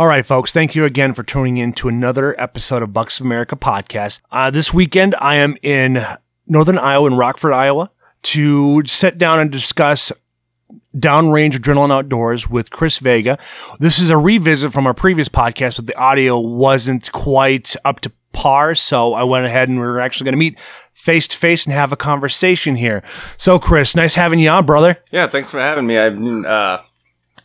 All right, folks. Thank you again for tuning in to another episode of Bucks of America podcast. Uh, this weekend, I am in Northern Iowa, in Rockford, Iowa, to sit down and discuss downrange adrenaline outdoors with Chris Vega. This is a revisit from our previous podcast, but the audio wasn't quite up to par. So I went ahead and we are actually going to meet face to face and have a conversation here. So, Chris, nice having you on, brother. Yeah, thanks for having me. I've uh,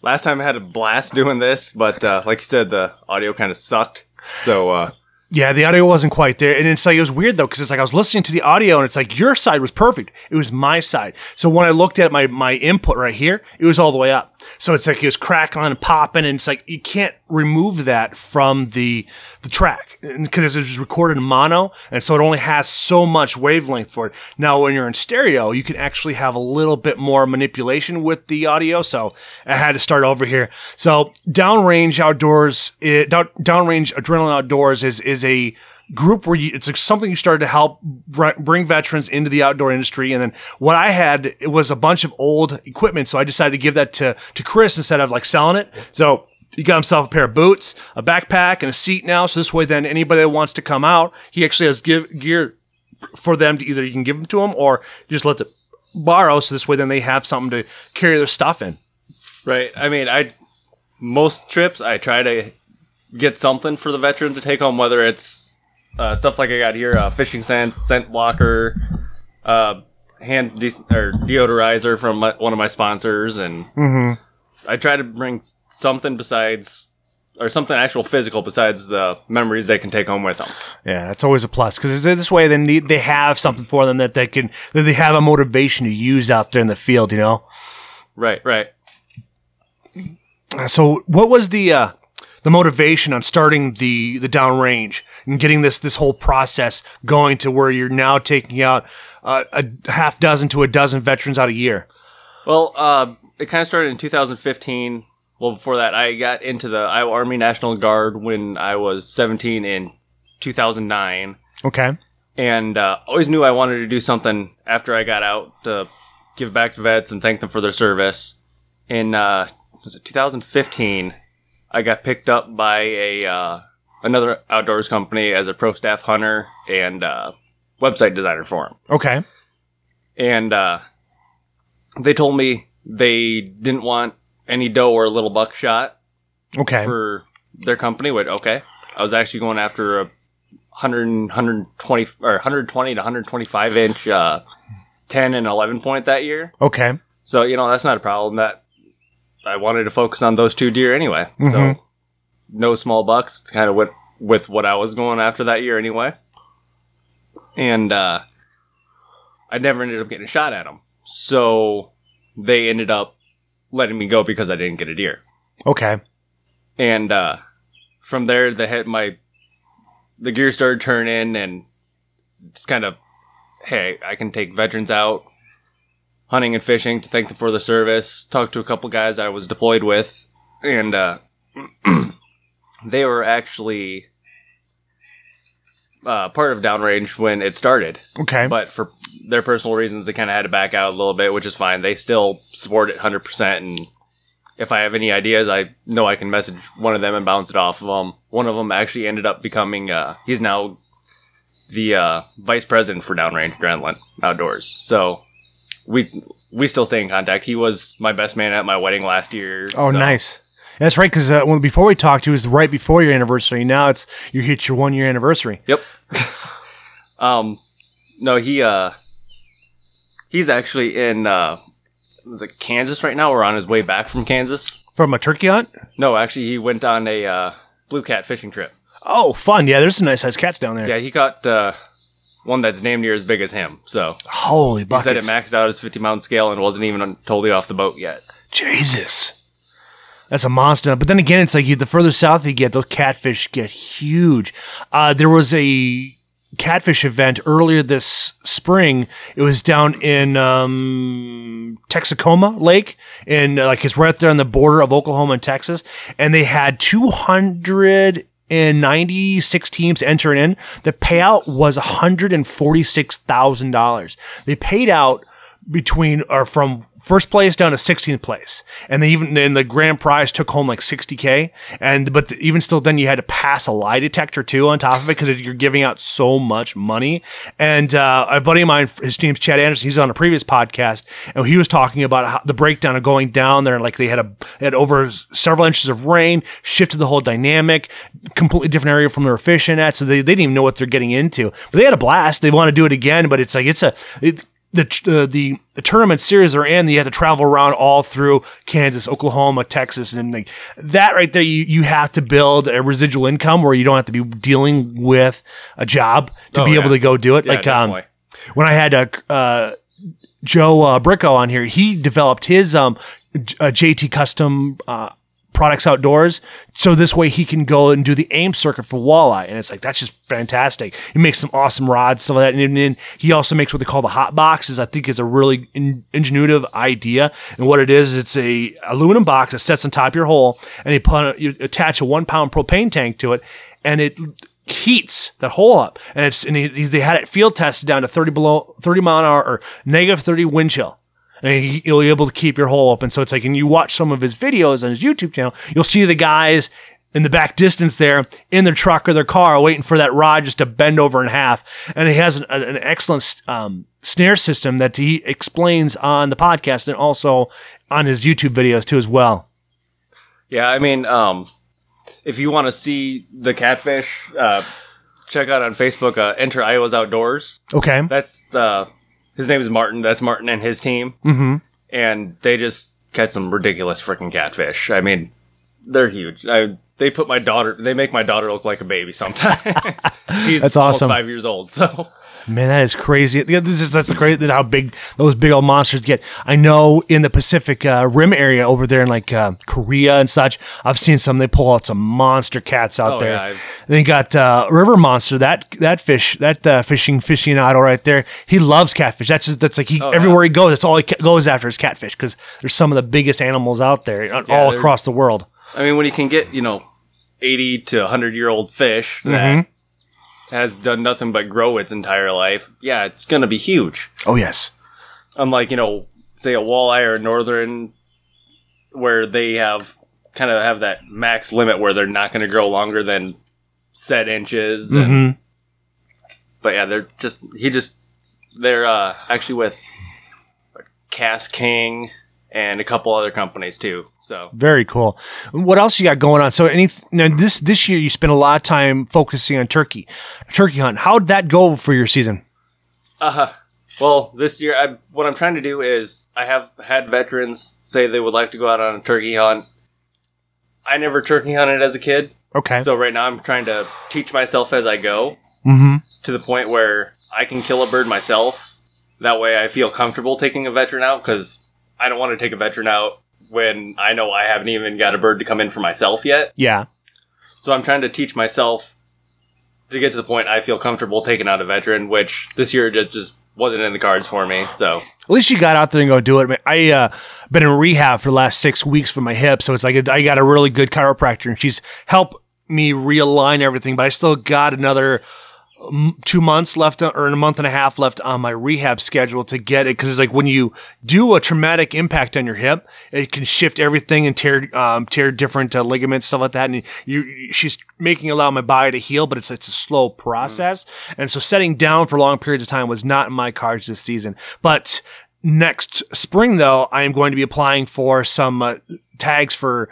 last time I had a blast doing this, but uh, like you said, the audio kind of sucked. So uh, Yeah, the audio wasn't quite there. And it's like, it was weird though, because it's like I was listening to the audio and it's like your side was perfect. It was my side. So when I looked at my, my input right here, it was all the way up. So it's like it was crackling and popping and it's like you can't remove that from the, the track because it was recorded in mono. And so it only has so much wavelength for it. Now, when you're in stereo, you can actually have a little bit more manipulation with the audio. So I had to start over here. So downrange outdoors, it, down, downrange adrenaline outdoors is, is a, group where you, it's like something you started to help br- bring veterans into the outdoor industry. And then what I had, it was a bunch of old equipment. So I decided to give that to, to Chris instead of like selling it. So he got himself a pair of boots, a backpack, and a seat now. So this way, then anybody that wants to come out, he actually has give, gear for them to either you can give them to them or just let them borrow. So this way, then they have something to carry their stuff in. right. I mean, I most trips I try to get something for the veteran to take home, whether it's uh, stuff like I got here, uh, fishing scent, scent blocker, uh, hand de- or deodorizer from my, one of my sponsors, and Mm-hmm. I try to bring something besides or something actual physical besides the memories they can take home with them. Yeah, that's always a plus because this way, then they, they have something for them that they can that they have a motivation to use out there in the field. You know. Right, right. So, what was the uh, the motivation on starting the the downrange and getting this this whole process going to where you're now taking out uh, a half dozen to a dozen veterans out a year? Well, uh, it kind of started in 2015. Well, before that, I got into the Iowa Army National Guard when I was 17 in 2009, Okay. and uh, always knew I wanted to do something after I got out to give back to vets and thank them for their service. In uh, was it 2015, I got picked up by a uh, another outdoors company as a pro staff hunter and uh, website designer for them Okay. and uh, they told me they didn't want any doe or little buck shot Okay. for their company. But okay, I was actually going after a 100, 120 or 120 to 125 inch uh, 10 and 11 point that year. okay. So you know that's not a problem. That I wanted to focus on those two deer anyway. Mhm. So no small bucks. It's kind of what with what I was going after that year anyway. And uh, I never ended up getting a shot at them. So they ended up letting me go because I didn't get a deer. Okay. And uh, from there, the head my the gear started turning, and it's kind of hey, I can take veterans out hunting and fishing to thank them for the service. Talked to a couple guys I was deployed with, and uh, they were actually uh, part of downrange when it started. Okay. But for their personal reasons, they kind of had to back out a little bit, which is fine. They still support it 100%. And if I have any ideas, I know I can message one of them and bounce it off of them. One of them actually ended up becoming, uh, he's now the uh, vice president for Downrange Adrenaline Outdoors. So we we still stay in contact. He was my best man at my wedding last year. oh, so- nice. That's right. Because uh, when before we talked, it was right before your anniversary. Now it's you hit your one year anniversary. Yep. um, no, he uh, he's actually in uh, was it Kansas right now, or on his way back from Kansas. From a turkey hunt? No, actually, he went on a uh, blue cat fishing trip. Oh, fun. Yeah, there's some nice sized cats down there. Yeah, he got uh, one that's damn near as big as him. So Holy he buckets. said it maxed out his 50 pound scale and wasn't even totally off the boat yet. Jesus. That's a monster. But then again, it's like you, the further south you get, those catfish get huge. Uh, there was a catfish event earlier this spring. It was down in um, Texacoma Lake, and uh, like it's right there on the border of Oklahoma and Texas. And they had 296 teams entering in. The payout was $146,000. They paid out between or from first place down to 16th place. And they even then the grand prize took home like 60k and but even still then you had to pass a lie detector too on top of it because you're giving out so much money. And uh, a buddy of mine his name's chad anderson he's on a previous podcast and he was talking about how, the breakdown of going down there like they had a had over several inches of rain shifted the whole dynamic completely different area from their fishing at so they, they didn't even know what they're getting into. But they had a blast. They want to do it again but it's like it's a it, the uh, the tournament series are in, you have to travel around all through Kansas, Oklahoma, Texas, and like that right there. You you have to build a residual income where you don't have to be dealing with a job to Oh, be yeah. able to go do it. Yeah, like um, when I had uh, uh, Joe uh, Bricko on here, he developed his um, J- uh, JT custom uh, products outdoors. So this way he can go and do the AIM circuit for walleye. And it's like, that's just fantastic. He makes some awesome rods, stuff like that. And then he also makes what they call the hot boxes. I think is a really in, ingenuitive idea. And what it is, it's a aluminum box that sits on top of your hole and you put, you attach a one pound propane tank to it and it heats that hole up. And it's, and he, they had it field tested down to 30 below, 30 mile an hour or negative 30 wind chill and you'll be able to keep your hole open. So it's like, and you watch some of his videos on his YouTube channel, you'll see the guys in the back distance there in their truck or their car waiting for that rod just to bend over in half. And he has an, an excellent um, snare system that he explains on the podcast and also on his YouTube videos too as well. Yeah, I mean, um, if you want to see the catfish, uh, check out on Facebook. Uh, Enter Iowa's Outdoors. Okay. That's uh, his name is Martin. That's Martin and his team, Mm-hmm. and they just catch some ridiculous freaking catfish. I mean, they're huge. I, they put my daughter. They make my daughter look like a baby sometimes. She's That's awesome. five years old. So Man, that is crazy. Yeah, this is, that's great that how big those big old monsters get. I know in the Pacific uh, Rim area over there in like uh, Korea and such, I've seen some. They pull out some monster cats out Oh, there. yeah, you got uh, River Monster. That that fish, that uh, fishing aficionado right there. He loves catfish. That's just, that's like he Oh, yeah. everywhere he goes. That's all he ca- goes after is catfish because there's some of the biggest animals out there uh, all across the world. I mean, when you can get you know eighty to hundred year old fish that Mhm. Has done nothing but grow its entire life, yeah, it's gonna be huge. Oh yes. unlike you know say a walleye or a northern where they have kind of have that max limit where they're not going to grow longer than set inches and, hmm but yeah they're just he just they're uh actually with KastKing and a couple other companies too so Very cool. What else you got going on? So any now this this year you spent a lot of time focusing on turkey, turkey hunt. How'd that go for your season? uh huh. well this year I, what i'm trying to do is i have had veterans say they would like to go out on a turkey hunt i never turkey hunted as a kid Okay. So right now I'm trying to teach myself as I go mm-hmm. to the point where I can kill a bird myself. That way I feel comfortable taking a veteran out because I don't want to take a veteran out when I know I haven't even got a bird to come in for myself yet. Yeah. So I'm trying to teach myself to get to the point I feel comfortable taking out a veteran, which this year just, just wasn't in the cards for me. So At least you got out there and go do it. I uh, been in rehab for the last six weeks for my hip, so it's like I got a really good chiropractor, and she's helped me realign everything. But I still got another two months left, or a month and a half left on my rehab schedule to get it. Because it's like when you do a traumatic impact on your hip, it can shift everything and tear um, tear different uh, ligaments, stuff like that. And you, she's making allow my body to heal, but it's it's a slow process. And so setting down for long periods of time was not in my cards this season. But next spring, though, I am going to be applying for some uh, tags for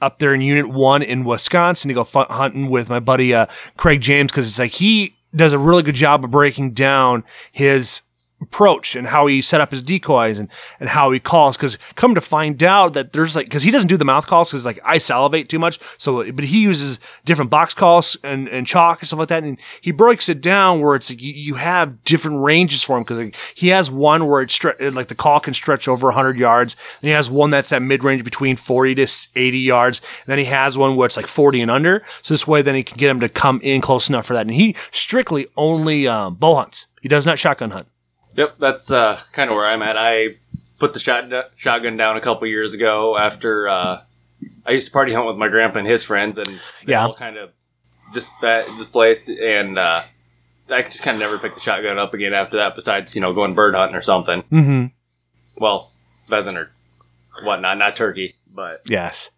up there in Unit One in Wisconsin to go fu- hunting with my buddy uh, Craig James because it's like he does a really good job of breaking down his approach and how he set up his decoys and, and how he calls. Cause come to find out that there's like, cause he doesn't do the mouth calls cause like I salivate too much. So, but he uses different box calls and, and chalk and stuff like that. And he breaks it down where it's like you, you have different ranges for him. Cause like, he has one where it's stre- like the call can stretch over 100 yards. And he has one that's at mid range between 40 to 80 yards. And then he has one where it's like 40 and under. So this way then he can get him to come in close enough for that. And he strictly only um, bow hunts. He does not shotgun hunt. Yep, that's uh, kind of where I'm at. I put the shot, shotgun down a couple years ago after uh, I used to party hunt with my grandpa and his friends, and they Yeah. all kind of dispa- displaced, and uh, I just kind of never picked the shotgun up again after that. Besides, you know, going bird hunting or something. Mm-hmm. Well, pheasant or whatnot, not turkey, but Yes.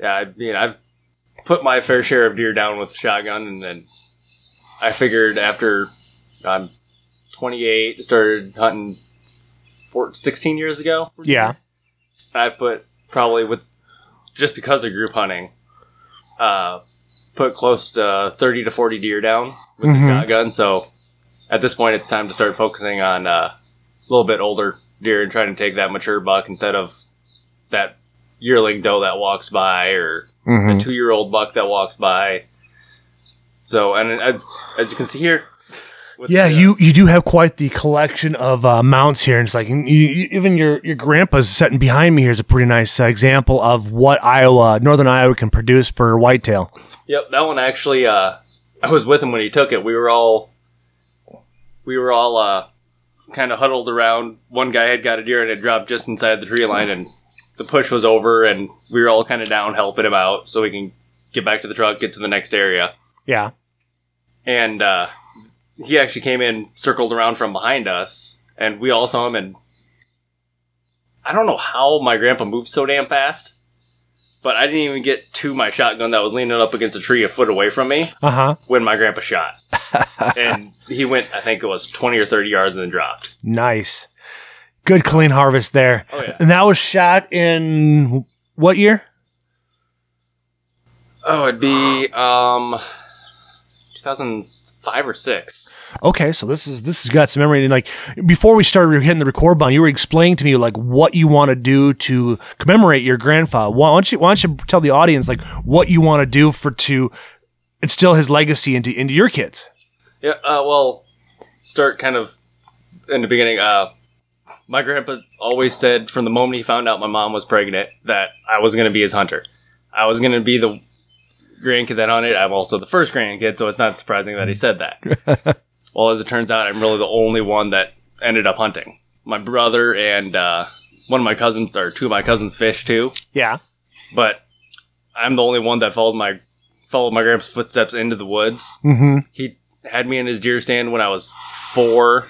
yeah, I mean, I've put my fair share of deer down with the shotgun, and then I figured after I'm 28, started hunting four, 16 years ago. Yeah. I've put probably with just because of group hunting, uh, put close to 30 to 40 deer down with Mhm. the shotgun. So at this point, it's time to start focusing on uh, a little bit older deer and trying to take that mature buck instead of that yearling doe that walks by or Mm-hmm. a two year old buck that walks by. So, and I, as you can see here, Yeah, the- you you do have quite the collection of uh, mounts here, and it's like you, you, even your your grandpa's sitting behind me here is a pretty nice uh, example of what Iowa, northern Iowa, can produce for whitetail. Yep, that one actually. Uh, I was with him when he took it. We were all, we were all uh, kind of huddled around. One guy had got a deer and it dropped just inside the tree line, and the push was over, and we were all kind of down helping him out so we can get back to the truck, get to the next area. Yeah, And uh, he actually came in, circled around from behind us, and we all saw him. And I don't know how my grandpa moved so damn fast. But I didn't even get to my shotgun that was leaning up against a tree a foot away from me uh huh. when my grandpa shot. and he went, I think it was 20 or 30 yards and then dropped. Nice, good clean harvest there. Oh, yeah. And that was shot in what year? Oh, it'd be um 2005 or 6. Okay, so this is this has got some memory. And like before we started hitting the record button, you were explaining to me like what you want to do to commemorate your grandfather. Why don't you Why don't you tell the audience like what you want to do for to instill his legacy into into your kids? Yeah, uh, well, start kind of in the beginning. Uh, my grandpa always said from the moment he found out my mom was pregnant that I was going to be his hunter. I was going to be the grandkid that hunted. I'm also the first grandkid, so it's not surprising that he said that. well, as it turns out, I'm really the only one that ended up hunting. My brother and uh, one of my cousins, or two of my cousins, fished too Yeah. but I'm the only one that followed my followed my grandpa's footsteps into the woods. Mm-hmm. He had me in his deer stand when I was four.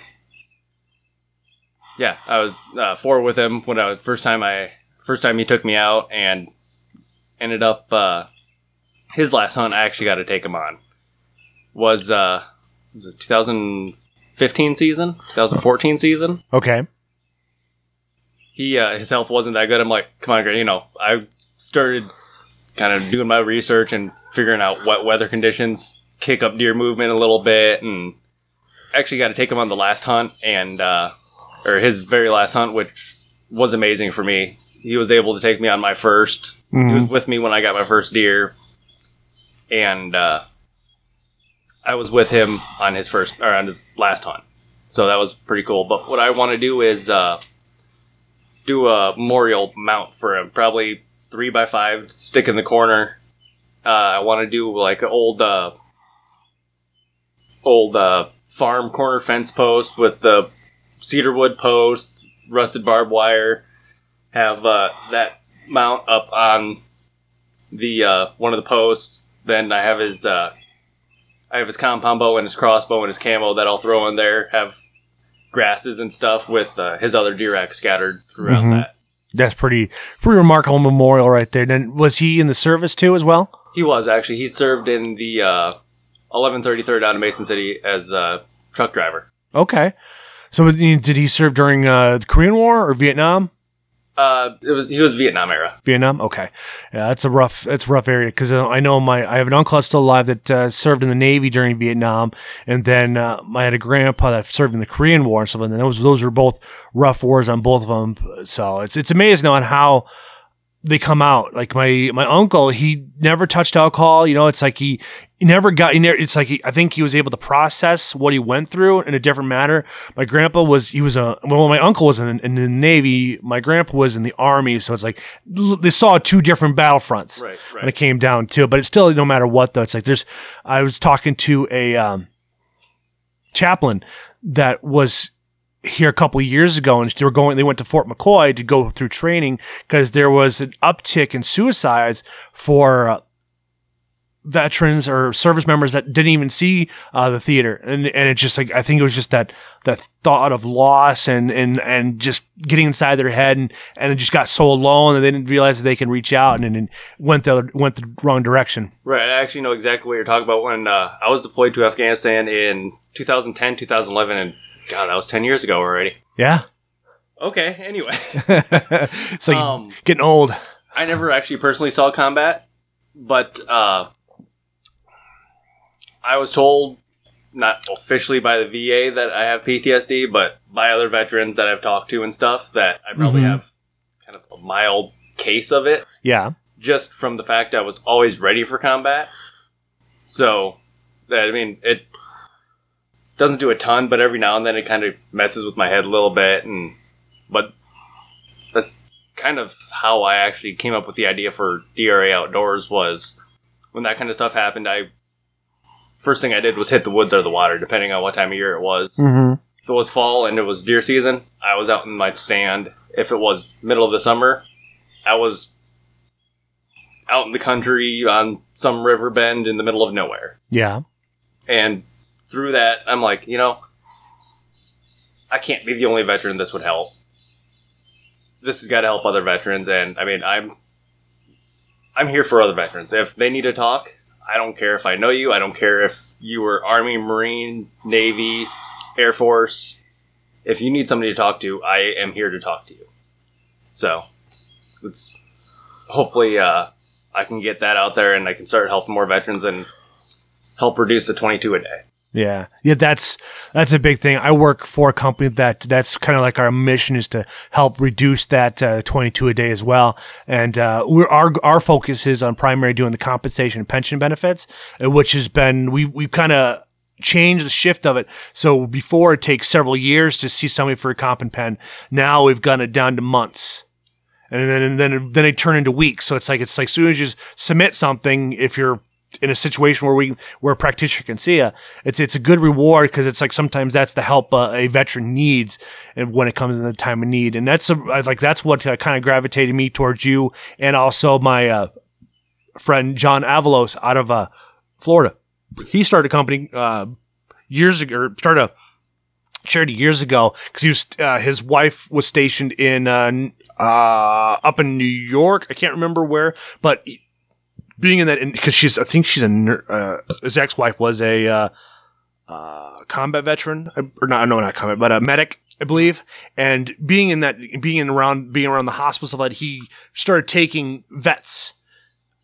Yeah, I was uh, four with him when I was first time I first time he took me out and ended up uh, his last hunt. I actually got to take him on was uh was it 2015 season 2014 season Okay. he uh, his health wasn't that good. I'm like, come on, you know, I started kind of doing my research and figuring out what weather conditions kick up deer movement a little bit, and actually got to take him on the last hunt and uh, or his very last hunt, which was amazing for me. He was able to take me on my 1st He was Mhm. with me when I got my first deer, and uh, I was with him on his first or on his last hunt. So that was pretty cool. But what I want to do is uh, do a memorial mount for him, probably three by five, stick in the corner. Uh, I want to do like an old, uh, old uh, farm corner fence post with the cedar wood post, rusted barbed wire. Have uh, that mount up on the uh, one of the posts. Then I have his uh, I have his compound bow and his crossbow and his camo that I'll throw in there. Have grasses and stuff with uh, his other deer rack scattered throughout Mhm. that. That's pretty pretty remarkable memorial right there. Then was he in the service too as well? He was actually. He served in the uh, 1133rd out of Mason City as a truck driver. Okay. So did he did he serve during uh, the Korean War or Vietnam? Uh, it was he was Vietnam era. Vietnam. Okay, yeah, that's a rough. That's rough area because I know my. I have an uncle that's still alive that uh, served in the Navy during Vietnam, and then uh, I had a grandpa that served in the Korean War and stuff. And those those were both rough wars on both of them. So it's it's amazing on how they come out. Like my my uncle, he never touched alcohol. You know, it's like he, he never got. He never, it's like he, I think he was able to process what he went through in a different manner. My grandpa was he was a well, my uncle was in, in the navy. My grandpa was in the army, so it's like they saw two different battlefronts Right, when it came down to. But it's still no matter what though. It's like there's. I was talking to a um, chaplain that was here a couple years ago and they were going they went to Fort McCoy to go through training because there was an uptick in suicides for uh, veterans or service members that didn't even see uh, the theater and and it's just like I think it was just that that thought of loss and and and just getting inside their head and and it just got so alone and they didn't realize that they can reach out and, and went the went the wrong direction. Right. I actually know exactly what you're talking about. When uh, I was deployed to Afghanistan in 2010, 2011, and God, that was 10 years ago already. Yeah. Okay. Anyway, it's like um, getting old. I never actually personally saw combat, but uh, I was told, not officially by the VA, that I have PTSD, but by other veterans that I've talked to and stuff, that I probably Mhm. have kind of a mild case of it, Yeah. just from the fact I was always ready for combat. So, that, I mean, it doesn't do a ton, but every now and then it kind of messes with my head a little bit, and but that's kind of how I actually came up with the idea for DRA Outdoors was when that kind of stuff happened. I first thing I did was hit the woods or the water, depending on what time of year it was. Mm-hmm. If it was fall and it was deer season, I was out in my stand. If it was middle of the summer, I was out in the country on some river bend in the middle of nowhere. Yeah. And through that, I'm like, you know, I can't be the only veteran this would help. This has got to help other veterans, and I mean, I'm I'm here for other veterans. If they need to talk, I don't care if I know you. I don't care if you were Army, Marine, Navy, Air Force. If you need somebody to talk to, I am here to talk to you. So, it's hopefully uh, I can get that out there, and I can start helping more veterans and help reduce the 22 a day. Yeah, yeah, that's that's a big thing. I work for a company that that's kind of like our mission is to help reduce that uh, 22 a day as well. And uh, we're our our focus is on primary doing the compensation and pension benefits, uh, which has been we we kind of changed the shift of it. So before it takes several years to see somebody for a comp and pen, now we've gotten it down to months. And then, and then, then they turn into weeks. So it's like, it's like, as soon as you submit something, if you're in a situation where we where a practitioner can see you, it's it's a good reward because it's like sometimes that's the help uh, a veteran needs when it comes in the time of need, and that's a, like that's what uh, kind of gravitated me towards you and also my uh, friend John Avalos out of uh, Florida. He started a company uh, years ago, or started a charity years ago because he was uh, his wife was stationed in uh, uh, up in New York. I can't remember where, but being in that because she's I think she's a ner- uh, his ex wife was a uh, uh, combat veteran. Or not no not combat but a medic I believe. And being in that being in around being around the hospital stuff like he started taking vets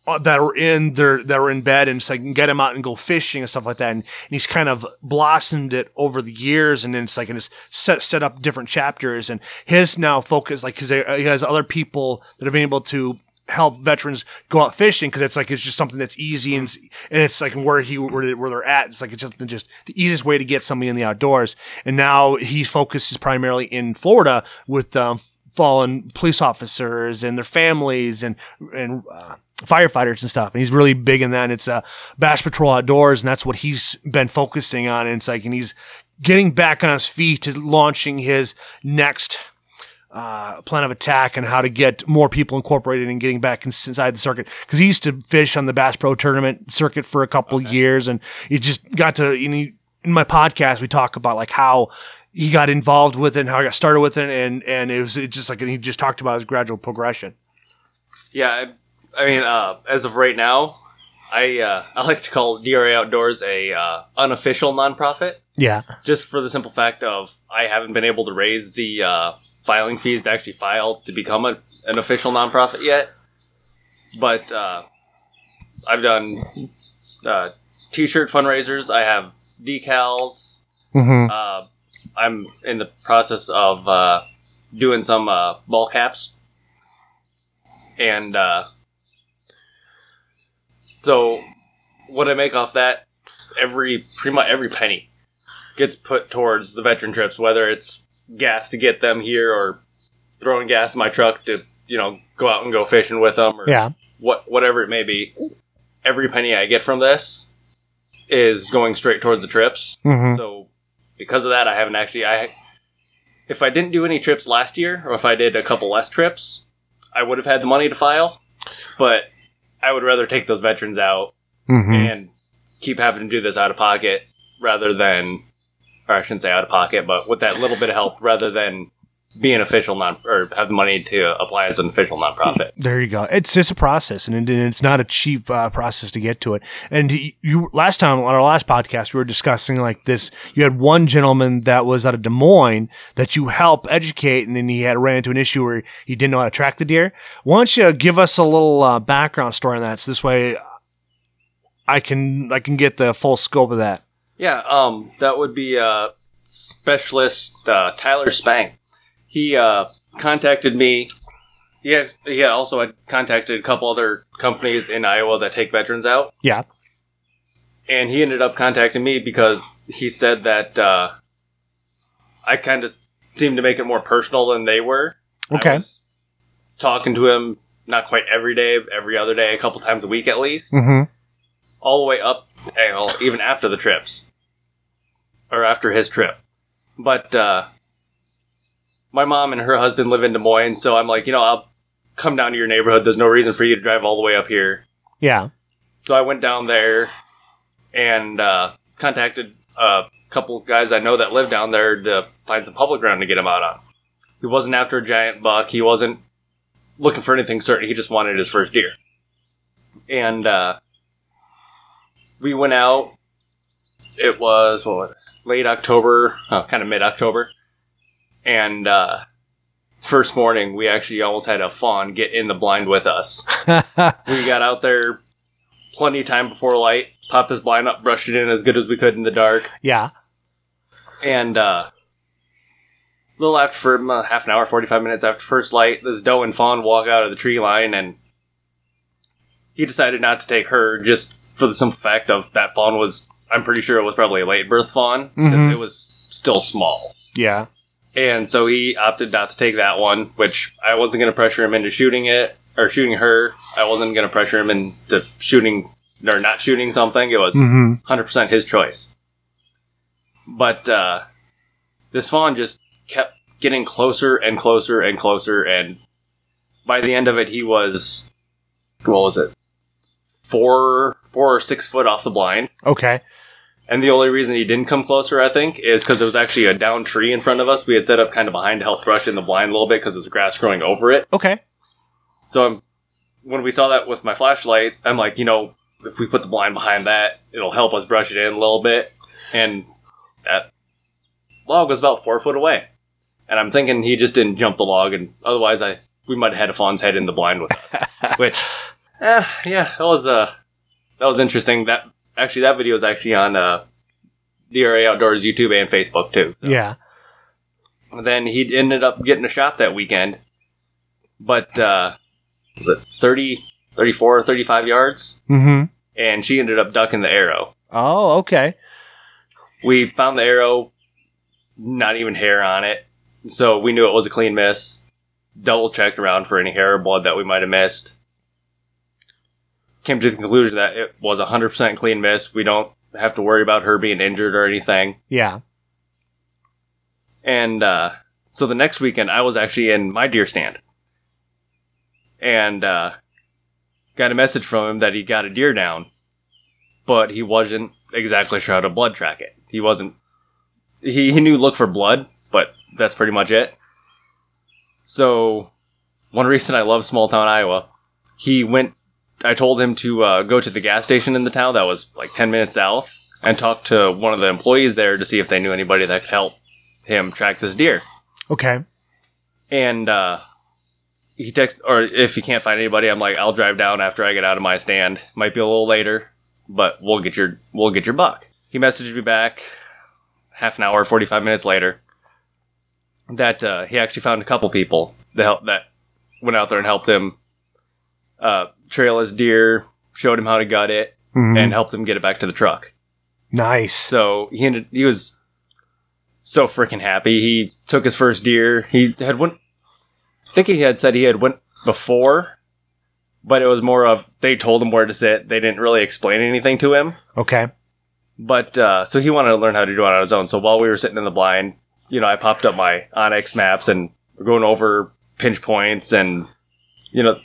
uh, that were in their that were in bed and just like get him out and go fishing and stuff like that. And, and he's kind of blossomed it over the years and then it's like and it's set set up different chapters. And his now focus like because he has other people that have been able to help veterans go out fishing because it's like it's just something that's easy and it's, and it's like where he where, where they're at. It's like it's just, just the easiest way to get somebody in the outdoors. And now he focuses primarily in Florida with um, fallen police officers and their families and and uh, firefighters and stuff. And he's really big in that. And it's uh, Bass Patrol Outdoors and that's what he's been focusing on. And it's like and he's getting back on his feet to launching his next uh, plan of attack and how to get more people incorporated and getting back inside the circuit. Because he used to fish on the Bass Pro Tournament circuit for a couple years, and he just got to. You know, in my podcast, we talk about like how he got involved with it and how he got started with it, and and it was it just like and he just talked about his gradual progression. Yeah, I, I mean, uh, as of right now, I uh, I like to call DRA Outdoors a uh, unofficial nonprofit, Yeah, just for the simple fact of I haven't been able to raise the uh, filing fees to actually file to become a, an official nonprofit yet. But uh, I've done uh, t-shirt fundraisers. I have decals. Mm-hmm. Uh, I'm in the process of uh, doing some uh, ball caps, and uh, so what I make off that every pretty much every penny gets put towards the veteran trips, whether it's gas to get them here or throwing gas in my truck to you know go out and go fishing with them or Yeah. what whatever it may be. Every penny I get from this is going straight towards the trips. Mm-hmm. So because of that, I haven't actually. I if I didn't do any trips last year, or if I did a couple less trips, I would have had the money to file. But I would rather take those veterans out Mm-hmm. and keep having to do this out of pocket rather than, or I shouldn't say out of pocket, but with that little bit of help rather than be an official non or have the money to apply as an official nonprofit. There you go. It's just a process, and it's not a cheap uh, process to get to it. And you last time on our last podcast, we were discussing like this. You had one gentleman that was out of Des Moines that you help educate, and then he had ran into an issue where he didn't know how to track the deer. Why don't you give us a little uh, background story on that? So this way, I can I can get the full scope of that. Yeah, um, that would be uh, specialist uh, Tyler Spang. He uh, contacted me. Yeah, he also had contacted a couple other companies in Iowa that take veterans out, Yeah. and he ended up contacting me because he said that uh, I kind of seemed to make it more personal than they were. I Okay. was talking to him not quite every day, every other day, a couple times a week at least Mm-hmm. all the way up, eh, well, even after the trips, or after his trip. But uh, my mom and her husband live in Des Moines, so I'm like, you know, I'll come down to your neighborhood. There's no reason for you to drive all the way up here. Yeah. So I went down there and uh, contacted a couple guys I know that live down there to find some public ground to get him out on. He wasn't after a giant buck. He wasn't looking for anything certain. He just wanted his first deer. And uh, we went out. It was what was it? Late October, uh, kind of mid October, and uh, first morning we actually almost had a fawn get in the blind with us. We got out there plenty of time before light, popped this blind up, brushed it in as good as we could in the dark, yeah. and uh, a little after for uh, half an hour, forty five minutes after first light, this doe and fawn walk out of the tree line, and he decided not to take her just for the simple fact of that fawn was. I'm pretty sure it was probably a late birth fawn. Mhm. It was still small. Yeah. And so he opted not to take that one, which I wasn't going to pressure him into shooting it or shooting her. I wasn't going to pressure him into shooting or not shooting something. It was Mm-hmm. 100% his choice. But uh, this fawn just kept getting closer and closer and closer, and by the end of it, he was what was it, four, four or six foot off the blind. Okay. And the only reason he didn't come closer, I think, is because there was actually a down tree in front of us. We had set up kind of behind to help brush in the blind a little bit because there was grass growing over it. Okay. So I'm, when we saw that with my flashlight, I'm like, you know, if we put the blind behind that, it'll help us brush it in a little bit. And that log was about four foot away. And I'm thinking he just didn't jump the log, and otherwise, I we might have had a fawn's head in the blind with us. Which, eh, yeah, that was uh, that was interesting. That actually, that video is actually on uh, DRA Outdoors YouTube and Facebook too. So. Yeah. And then he ended up getting a shot that weekend. But, uh, was it 30, 34, 35 yards? Mm-hmm. And she ended up ducking the arrow. Oh, okay. We found the arrow, not even hair on it. So we knew it was a clean miss. Double checked around for any hair or blood that we might have missed. Came to the conclusion that it was a 100% clean miss. We don't have to worry about her being injured or anything. Yeah. And uh, so the next weekend, I was actually in my deer stand, and uh, got a message from him that he got a deer down, but he wasn't exactly sure how to blood track it. He wasn't. He he knew look for blood, but that's pretty much it. So, one reason I love small town Iowa, he went. I told him to uh, go to the gas station in the town that was like ten minutes south and talk to one of the employees there to see if they knew anybody that could help him track this deer. Okay. and uh, he texts, or if he can't find anybody, I'm like, I'll drive down after I get out of my stand. Might be a little later, but we'll get your we'll get your buck. He messaged me back half an hour, 45 minutes later that uh, he actually found a couple people that help that went out there and helped him uh, trail his deer, showed him how to gut it, Mhm. and helped him get it back to the truck. nice. So he ended, he was so freaking happy. He took his first deer. He had went. I think he had said he had went before, but it was more of they told him where to sit. They didn't really explain anything to him. Okay. But uh, so he wanted to learn how to do it on his own. So while we were sitting in the blind, you know, I popped up my onX maps and going over pinch points and you know,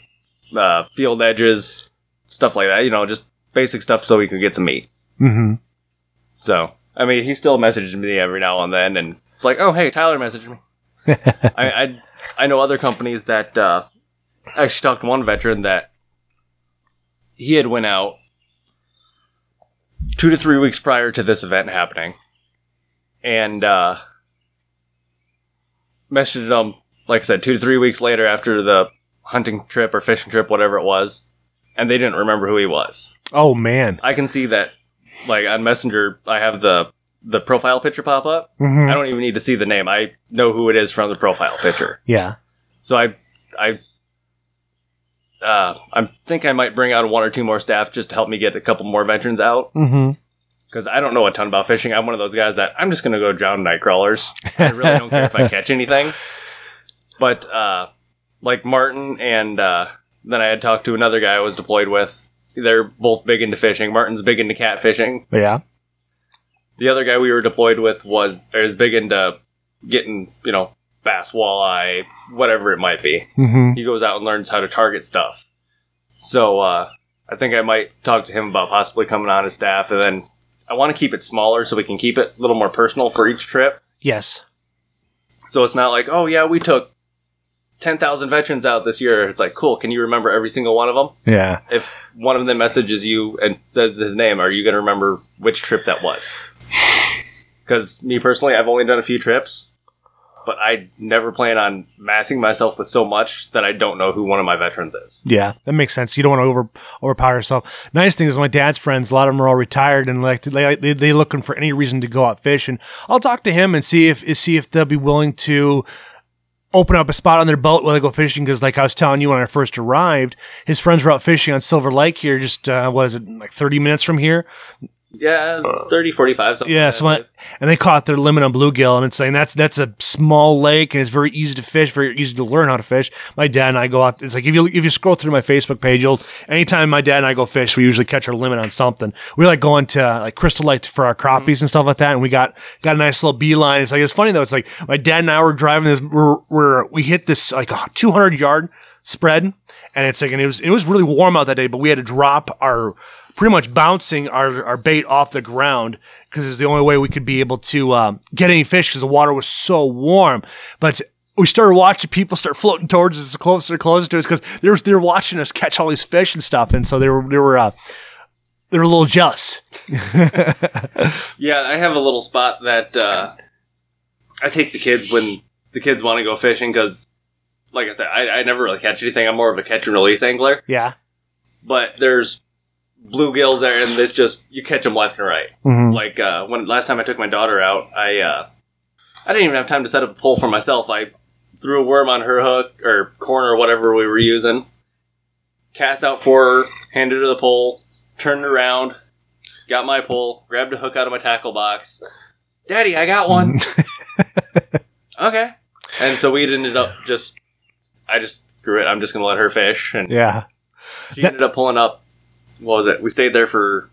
uh, field edges, stuff like that. You know, just basic stuff so he could get some meat. Mm-hmm. So I mean, he still messages me every now and then, and it's like, oh hey, Tyler messaged me. I, I I know other companies that uh, I actually talked to one veteran that he had went out two to three weeks prior to this event happening, and uh, messaged him like I said two to three weeks later after the hunting trip or fishing trip, whatever it was, and they didn't remember who he was. Oh man. I can see that, like on Messenger, I have the the profile picture pop up. Mhm. I don't even need to see the name. I know who it is from the profile picture. Yeah. So I, I, uh, I think I might bring out one or two more staff just to help me get a couple more veterans out Mm-hmm. because I don't know a ton about fishing. I'm one of those guys that I'm just gonna go drown night crawlers. I really don't care if I catch anything. But uh, like Martin and uh, then I had talked to another guy I was deployed with. They're both big into fishing. Martin's big into cat fishing. Yeah. The other guy we were deployed with was is big into getting you know bass, walleye, whatever it might be. Mm-hmm. He goes out and learns how to target stuff. So uh, I think I might talk to him about possibly coming on his staff, and then I want to keep it smaller so we can keep it a little more personal for each trip. Yes. So it's not like, oh yeah, we took ten thousand veterans out this year. It's like, cool. Can you remember every single one of them? Yeah. If one of them messages you and says his name, are you going to remember which trip that was? Because me personally, I've only done a few trips, but I never plan on massing myself with so much that I don't know who one of my veterans is. Yeah, that makes sense. You don't want to over overpower yourself. Nice thing is my dad's friends. A lot of them are all retired and like they they they looking for any reason to go out fishing. I'll talk to him and see if see if they'll be willing to open up a spot on their boat while they go fishing. Because like I was telling you when I first arrived, his friends were out fishing on Silver Lake here. Just uh, what is it like thirty minutes from here? Yeah, 30, 45, something. Yeah, like so and they caught their limit on bluegill, and it's saying that's that's a small lake, and it's very easy to fish, very easy to learn how to fish. My dad and I go out. It's like if you if you scroll through my Facebook page, you'll anytime my dad and I go fish, we usually catch our limit on something. We like going to uh, like Crystal Lake for our crappies and stuff like that, and we got got a nice little beeline. It's like it's funny though. It's like my dad and I were driving this. We're, we're we hit this like a 200 yard spread, and it's like and it was it was really warm out that day, but we had to drop our pretty much bouncing our, our bait off the ground because it's the only way we could be able to um, get any fish because the water was so warm. But we started watching people start floating towards us closer and closer to us because they were, they were watching us catch all these fish and stuff. And so they were, they were, uh, they were a little jealous. Yeah, I have a little spot that uh, I take the kids when the kids want to go fishing because, like I said, I, I never really catch anything. I'm more of a catch and release angler. Yeah. But there's bluegills there, and it's just you catch them left and right. Mm-hmm. Like uh, when last time I took my daughter out, I uh, I didn't even have time to set up a pole for myself. I threw a worm on her hook or corner or whatever we were using, cast out for her, handed her the pole, turned around, got my pole, grabbed a hook out of my tackle box. Daddy, I got one. okay. And so we ended up just, I just screw it. I'm just gonna let her fish, and Yeah. she That- ended up pulling up. What was it? We stayed there for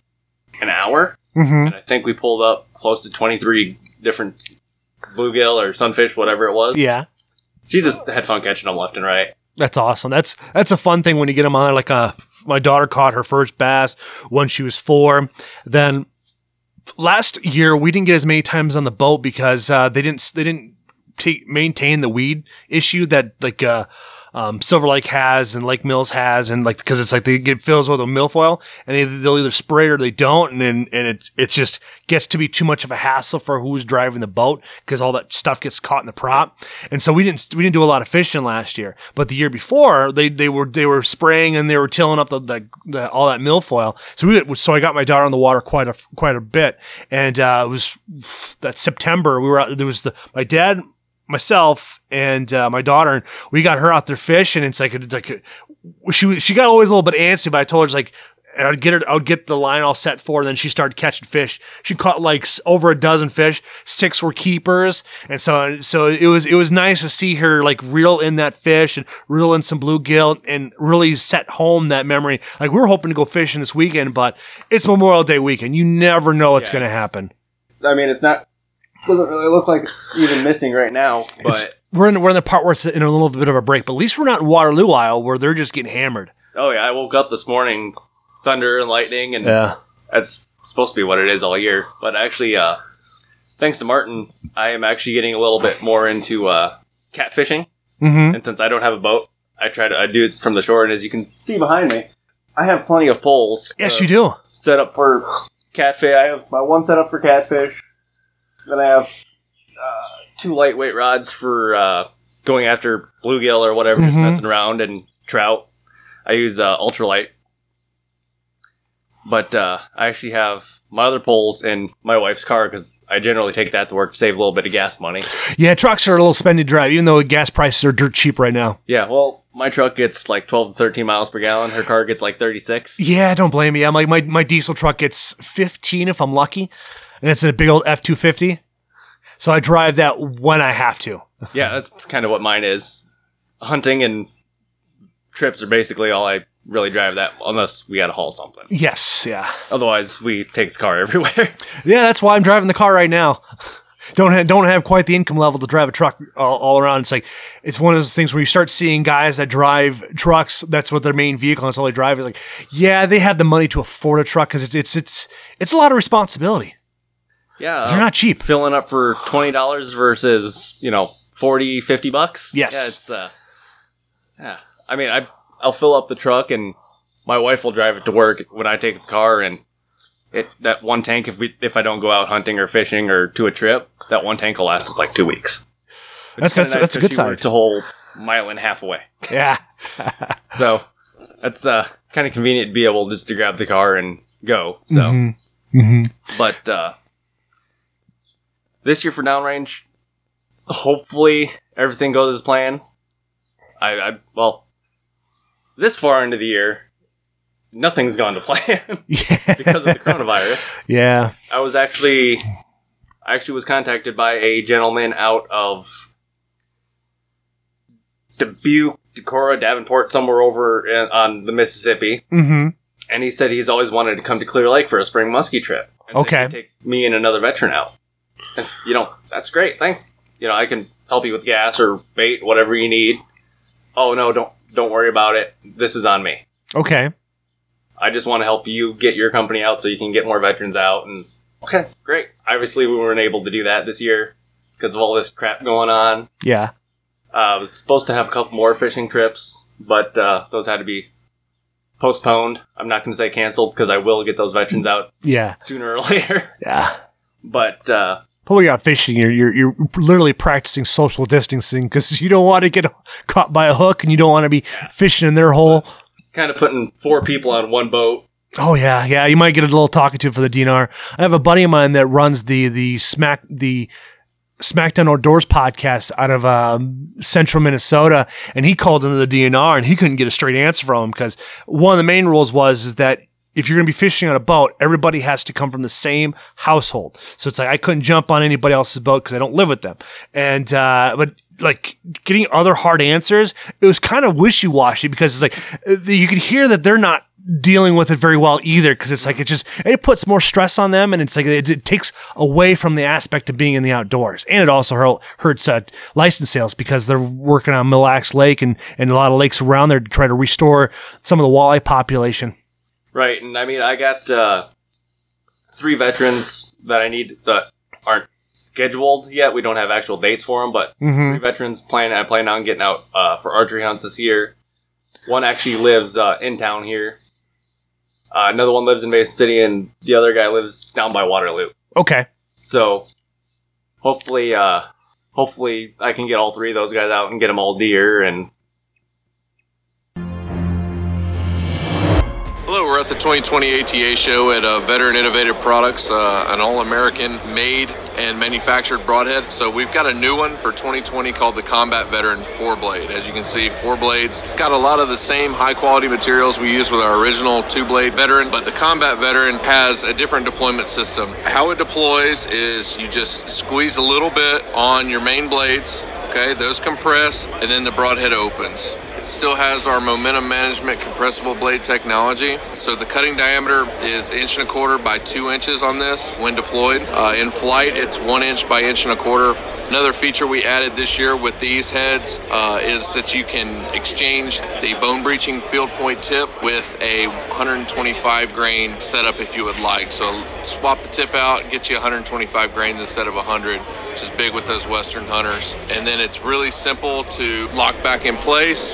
an hour, Mm-hmm. and I think we pulled up close to 23 different bluegill or sunfish, whatever it was. Yeah. She just had fun catching them left and right. That's awesome. That's that's a fun thing when you get them on. Like uh, my daughter caught her first bass when she was four. Then last year we didn't get as many times on the boat because uh, they didn't they didn't take, maintain the weed issue that like uh, um, Silver Lake has and Lake Mills has, and like because it's like they get fills with a milfoil, and they, they'll either spray it or they don't, and then and it it just gets to be too much of a hassle for who's driving the boat because all that stuff gets caught in the prop, and so we didn't we didn't do a lot of fishing last year, but the year before they they were they were spraying and they were tilling up the, the, the all that milfoil, so we so I got my daughter on the water quite a quite a bit, and uh, it was that September we were out, there was the my dad myself and uh, my daughter, and we got her out there fishing. And it's like it's like a, she she got always a little bit antsy, but I told her it's like. I'd get her. I'd get the line all set for her. Then she started catching fish. She caught like over a dozen fish. Six were keepers, and so so it was it was nice to see her like reel in that fish and reel in some bluegill and really set home that memory. Like we were hoping to go fishing this weekend, but it's Memorial Day weekend. You never know what's Yeah. going to happen. I mean, it's not doesn't really look like it's even missing right now, It's- but we're in we're in the part where it's in a little bit of a break, but at least we're not in Waterloo Isle where they're just getting hammered. oh yeah, I woke up this morning, thunder and lightning, and Yeah. that's supposed to be what it is all year. But actually, uh, thanks to Martin, I am actually getting a little bit more into uh, catfishing. Mm-hmm. And since I don't have a boat, I try to I do it from the shore. And as you can see behind me, I have plenty of poles. Yes, uh, you do. set up for catfish. I have my one set up for catfish. Then I have uh, two lightweight rods for uh, going after bluegill or whatever, just Mhm. messing around and trout. I use uh, ultralight. But uh, I actually have my other poles in my wife's car because I generally take that to work to save a little bit of gas money. Yeah, trucks are a little spendy to drive, even though gas prices are dirt cheap right now. Yeah, well, my truck gets like 12 to 13 miles per gallon. Her car gets like 36. Yeah, don't blame me. I'm like my my diesel truck gets 15 if I'm lucky, and it's a big old F250. So I drive that when I have to. Yeah, that's kind of what mine is. Hunting and trips are basically all I really drive that, unless we got to haul something. Yes, yeah, Otherwise, we take the car everywhere. yeah. That's why I'm driving the car right now. Don't have, don't have quite the income level to drive a truck all, all around. It's like it's one of those things where you start seeing guys that drive trucks. That's what their main vehicle. That's all they drive. Is like, yeah, they have the money to afford a truck because it's it's it's it's a lot of responsibility. Yeah, They're uh, not cheap. filling up for twenty dollars versus you know 40 50 bucks. Yes. yeah, it's uh, yeah. I mean, I I'll fill up the truck and my wife will drive it to work when I take the car and. It, that one tank, if we if I don't go out hunting or fishing or to a trip, that one tank will last us like two weeks. That's- that's- kinda that's a good sign. works A whole mile and a half away. Yeah. So that's uh, kind of convenient to be able just to grab the car and go. So, Mhm. Mhm. but uh, this year for downrange, hopefully everything goes as planned. I, I well, this far into the year, nothing's gone to plan Yeah. because of the coronavirus. Yeah. I was actually, I actually was contacted by a gentleman out of Dubuque, Decorah, Davenport, somewhere over in, on the Mississippi, Mm-hmm. and he said he's always wanted to come to Clear Lake for a spring muskie trip. And so he Okay. take me and another veteran out. And you know, that's great. Thanks. You know, I can help you with gas or bait, whatever you need. Oh no, don't don't worry about it. This is on me. Okay. I just want to help you get your company out so you can get more veterans out. And okay, great. Obviously, we weren't able to do that this year because of all this crap going on. Yeah. Uh, I was supposed to have a couple more fishing trips, but uh, those had to be postponed. I'm not going to say canceled because I will get those veterans out Yeah. sooner or later. Yeah. But uh, You're out fishing, you're, you're, you're literally practicing social distancing because you don't want to get caught by a hook and you don't want to be fishing in their hole. kind of putting four people on one boat. Oh yeah, yeah. You might get a little talking to for the DNR. I have a buddy of mine that runs the the smack the SmackDown Outdoors podcast out of um, central Minnesota, and he called into the DNR and he couldn't get a straight answer from him because one of the main rules was is that if you're going to be fishing on a boat, everybody has to come from the same household. So it's like I couldn't jump on anybody else's boat because I don't live with them. And uh, but like getting other hard answers, it was kind of wishy washy because it's like uh, you could hear that they're not dealing with it very well either because it's like it just it puts more stress on them and it's like it, it takes away from the aspect of being in the outdoors and it also hurt, hurts uh, license sales because they're working on Mille Lacs Lake and, and a lot of lakes around there to try to restore some of the walleye population. Right, and I mean, I got uh, three veterans that I need that aren't scheduled yet. We don't have actual dates for them, but Mm-hmm. three veterans plan. I plan on getting out uh, for archery hunts this year. One actually lives uh, in town here. Uh, another one lives in Mason City, and the other guy lives down by Waterloo. Okay. So hopefully, uh, hopefully I can get all three of those guys out and get them all deer. And Hello, we're at the 2020 ATA show at uh, Veteran Innovative Products, uh, an all-American made and manufactured broadhead. So we've got a new one for 2020 called the Combat Veteran 4-blade. As you can see, four blades. Got a lot of the same high-quality materials we use with our original two-blade Veteran, but the Combat Veteran has a different deployment system. How it deploys is you just squeeze a little bit on your main blades, okay? Those compress, and then the broadhead opens. Still has our momentum management compressible blade technology. So the cutting diameter is inch and a quarter by two inches on this when deployed. Uh, in flight, it's one inch by inch and a quarter. Another feature we added this year with these heads uh, is that you can exchange the bone breaching field point tip with a 125 grain setup if you would like. So swap the tip out, get you 125 grains instead of 100 which is big with those Western hunters. And then it's really simple to lock back in place,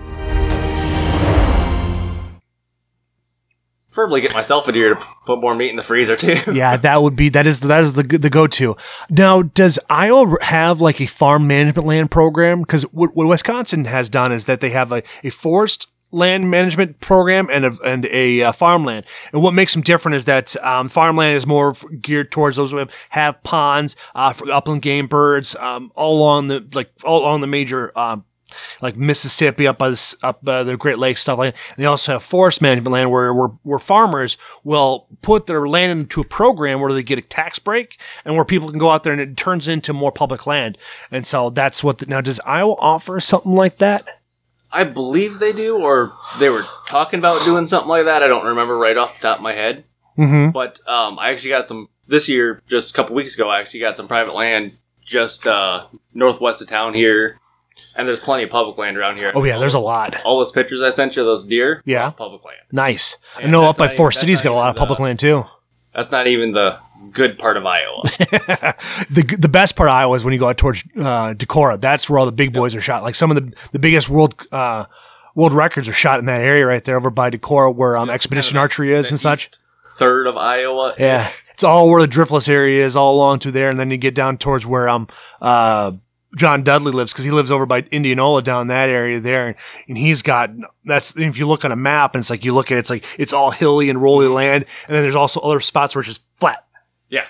Preferably get myself a deer to put more meat in the freezer too. yeah, that would be that is that is the the go to. Now, does Iowa have like a farm management land program? Because what, what Wisconsin has done is that they have a, a forest land management program and a and a uh, farmland. And what makes them different is that um, farmland is more geared towards those who have ponds uh, for upland game birds, um, all along the like all along the major. Um, like Mississippi up by the, up by the Great Lakes stuff like that. And they also have forest management land where, where where farmers will put their land into a program where they get a tax break and where people can go out there and it turns into more public land. And so that's what the, now does Iowa offer something like that? I believe they do, or they were talking about doing something like that. I don't remember right off the top of my head. Mm-hmm. But um, I actually got some this year, just a couple weeks ago. I actually got some private land just uh, northwest of town here, and there's plenty of public land around here. Oh yeah, there's a lot. all those pictures I sent you, those deer, Yeah. public land. Nice. I And know that's up by not Forest even- City's got a lot of even public the- land too. That's not even the good part of Iowa. the the best part of Iowa is when you go out towards uh, Decorah. That's where all the big boys are shot. Like some of the the biggest world uh, world records are shot in that area right there over by Decorah, where um, Expedition Archery is and such. east Third of Iowa. Yeah, it's all where the driftless area is, all along through there, and then you get down towards where um uh John Dudley lives because he lives over by Indianola down that area there, and, and he's got that's if you look on a map and it's like you look at it, it's like it's all hilly and rolly land, and then there's also other spots where it's just flat. Yeah.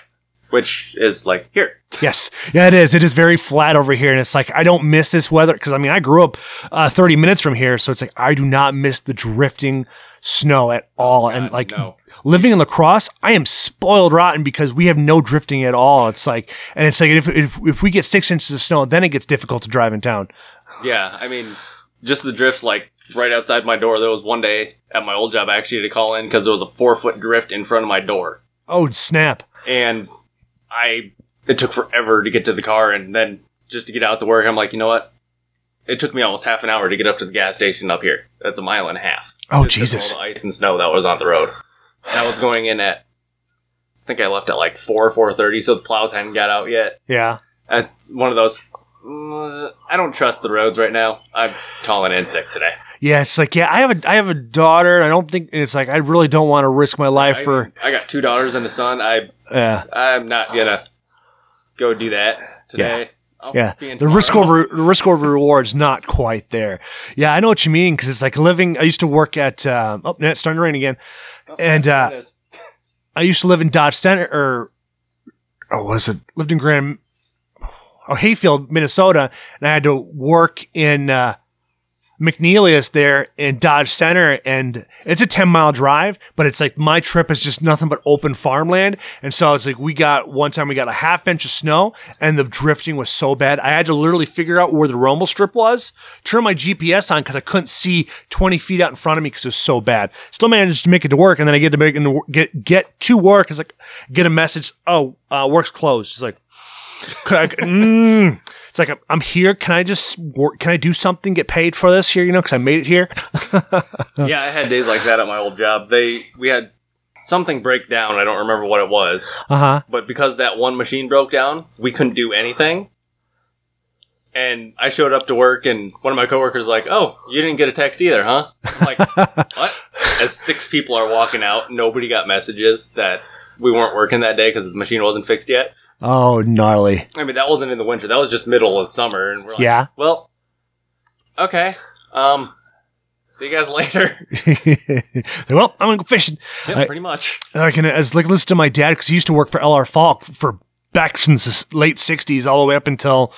Which is like here. Yes, yeah, it is. It is very flat over here, and it's like I don't miss this weather because I mean I grew up uh, 30 minutes from here, so it's like I do not miss the drifting snow at oh, all. and like no. living in La Crosse, I am spoiled rotten because we have no drifting at all. It's like, and it's like if if, if we get six inches of snow, then it gets difficult to drive in town. Yeah, I mean, just the drifts like right outside my door. There was one day at my old job I actually had to call in because there was a four foot drift in front of my door, Oh snap! and I it took forever to get to the car, and then just to get out to work, I'm like, you know what? It took me almost half an hour to get up to the gas station up here. That's a mile and a half. Oh Just 'cause of Jesus! All the ice and snow that was on the road. And I was going in at, I think I left at like four four thirty, so the plows hadn't got out yet. Yeah. That's one of those. mm, I don't trust the roads right now. I'm calling in sick today. Yeah, it's like yeah, I have a I have a daughter. I don't think and it's like I really don't want to risk my life I, for. I got two daughters and a son. I Uh, I'm not gonna go do that today. I'll Yeah, the risk over the risk over reward's not quite there. Yeah, I know what you mean because it's like living. I used to work at um, oh, it's starting to rain again, and uh, I used to live in Dodge Center or oh was it lived in Grand oh Hayfield, Minnesota, and I had to work in uh, McNeilus there in Dodge Center, and it's a 10 mile drive, but it's like my trip is just nothing but open farmland. And so it's like we got one time we got a half inch of snow, and the drifting was so bad. I had to literally figure out where the rumble strip was, turn my GPS on because I couldn't see 20 feet out in front of me because it was so bad. Still managed to make it to work, and then I get to make it get get to work. It's like get a message, oh, uh, work's closed. It's like, I, mm, it's like I'm here. Can I just work? Can I do something? Get paid for this here? You know, because I made it here. yeah, I had days like that at my old job. They we had something break down. I don't remember what it was, Uh huh. but because that one machine broke down, we couldn't do anything. And I showed up to work, and one of my coworkers was like, "Oh, you didn't get a text either, huh?" I'm like, what? As six people are walking out, nobody got messages that we weren't working that day because the machine wasn't fixed yet. Oh, gnarly. I mean, that wasn't in the winter. That was just middle of summer, and we're like, Yeah. well, okay, um, see you guys later. well, I'm gonna go fishing. yeah, I- pretty much. I can as like listen to my dad because he used to work for LR Falk for back since the late '60s all the way up until.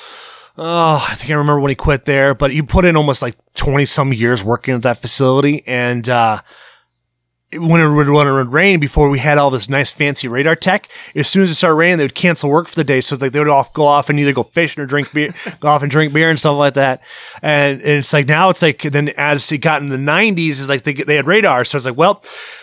Oh, I think I remember when he quit there, but he put in almost like 20 some years working at that facility. And, uh, when it would, when it would rain before we had all this nice fancy radar tech, as soon as it started raining, they would cancel work for the day. So like they would all go off and either go fishing or drink beer, go off and drink beer and stuff like that. And, and it's like now it's like then as it got in the 90s, is like they they had radar. So it's like well,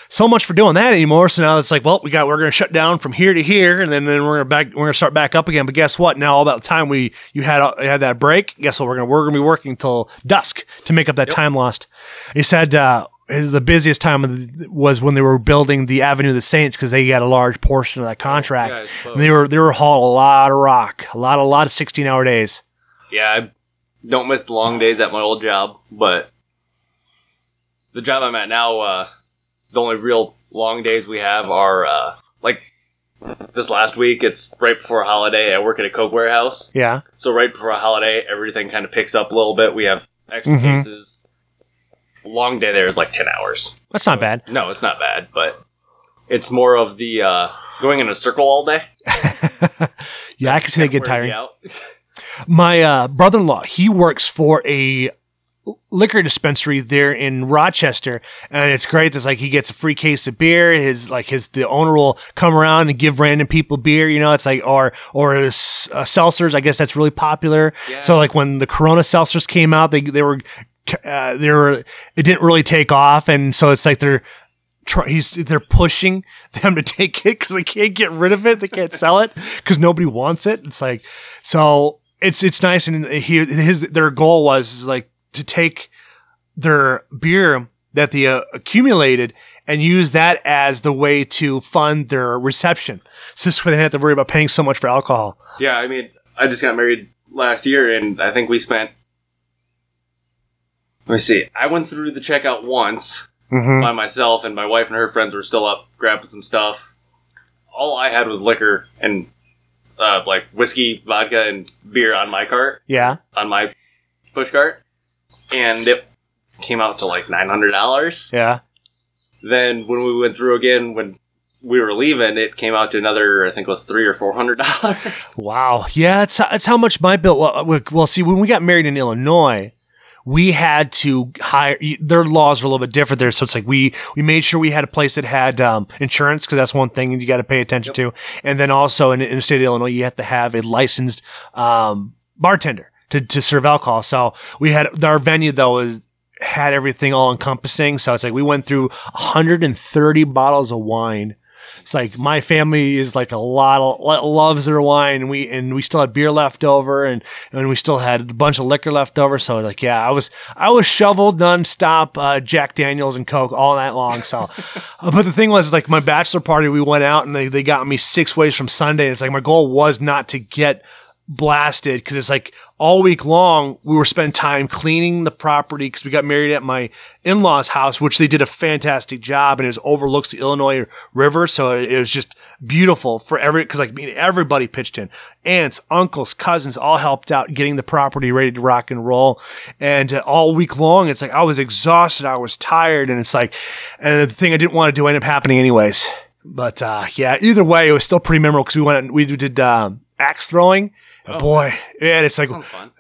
so much for doing that anymore. So now it's like well, we got we're gonna shut down from here to here, and then, then we're gonna back we're gonna start back up again. But guess what? Now all that time we you had you had that break. Guess what? We're gonna we're gonna be working till dusk to make up that time lost. He said. uh the busiest time of the, was when they were building the Avenue of the Saints because they got a large portion of that contract. yeah, and they were they were hauling a lot of rock, a lot a lot of sixteen hour days. Yeah, I don't miss the long days at my old job, but the job I'm at now, uh, the only real long days we have are uh, like this last week. It's right before a holiday. I work at a coke warehouse, Yeah, so right before a holiday, everything kind of picks up a little bit. We have extra Mhm. cases. Long day there is like ten hours. that's not bad. No, it's not bad, but it's more of the uh, going in a circle all day. yeah, I can see they get tiring. My uh, brother in law, he works for a liquor dispensary there in Rochester, and it's great. There's like he gets a free case of beer. His like his the owner will come around and give random people beer. You know, it's like or or uh, seltzers. I guess that's really popular. Yeah. So like when the Corona seltzers came out, they they were uh, they were it didn't really take off, and so it's like they're. Try, he's they're pushing them to take it because they can't get rid of it. They can't sell it because nobody wants it. It's like so it's it's nice and he his their goal was is like to take their beer that they uh, accumulated and use that as the way to fund their reception. So this they don't have to worry about paying so much for alcohol. Yeah, I mean, I just got married last year, and I think we spent. Let me see. I went through the checkout once Mm-hmm. by myself, and my wife and her friends were still up grabbing some stuff. All I had was liquor and uh, like whiskey, vodka, and beer on my cart, Yeah. on my push cart, and it came out to like nine hundred dollars. Yeah. Then when we went through again, when we were leaving, it came out to another, I think it was three or four hundred dollars. Wow. Yeah, that's that's how much my bill. Well, well, well, see, when we got married in Illinois, we had to hire. Their laws are a little bit different there, so it's like we we made sure we had a place that had um, insurance because that's one thing you got to pay attention to, and then also in, in the state of Illinois, you have to have a licensed um, bartender to to serve alcohol. So we had our venue though is had everything all encompassing. So it's like we went through 130 bottles of wine. It's like my family is like a lot of loves their wine, and we and we still had beer left over, and and we still had a bunch of liquor left over. So like, yeah, I was I was shoveled nonstop uh, Jack Daniels and Coke all night long. So, but the thing was like my bachelor party, we went out and they they got me six ways from Sunday. It's like my goal was not to get blasted because it's like all week long we were spending time cleaning the property because we got married at my in-laws house which they did a fantastic job and it overlooks the illinois river so it, was just beautiful for every because like I mean, everybody pitched in. Aunts uncles cousins all helped out getting the property ready to rock and roll and uh, all week long it's like i was exhausted i was tired and it's like and the thing i didn't want to do ended up happening anyways. But uh, yeah either way it was still pretty memorable because we went and we did um, axe throwing boy, yeah, it's like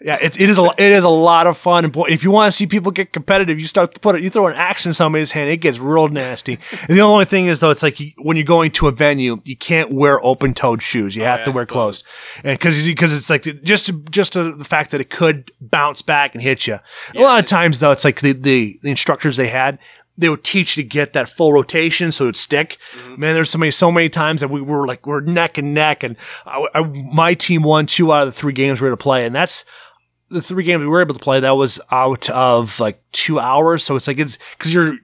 yeah, it, it is a it is a lot of fun. And boy, if you want to see people get competitive, you start to put it. You throw an axe in somebody's hand, it gets real nasty. and the only thing is though, it's like you, when you're going to a venue, you can't wear open toed shoes. You have yeah, to wear closed, and because because it's like the- just just the fact that it could bounce back and hit you. A lot of times though, it's like the the, the instructors they had. They would teach you to get that full rotation so it would stick. Man, there's so many, so many times that we were like, we're neck and neck, and I, I, my team won two out of the three games we were to play, and that's the three games we were able to play. That was out of like two hours, so it's like it's because you're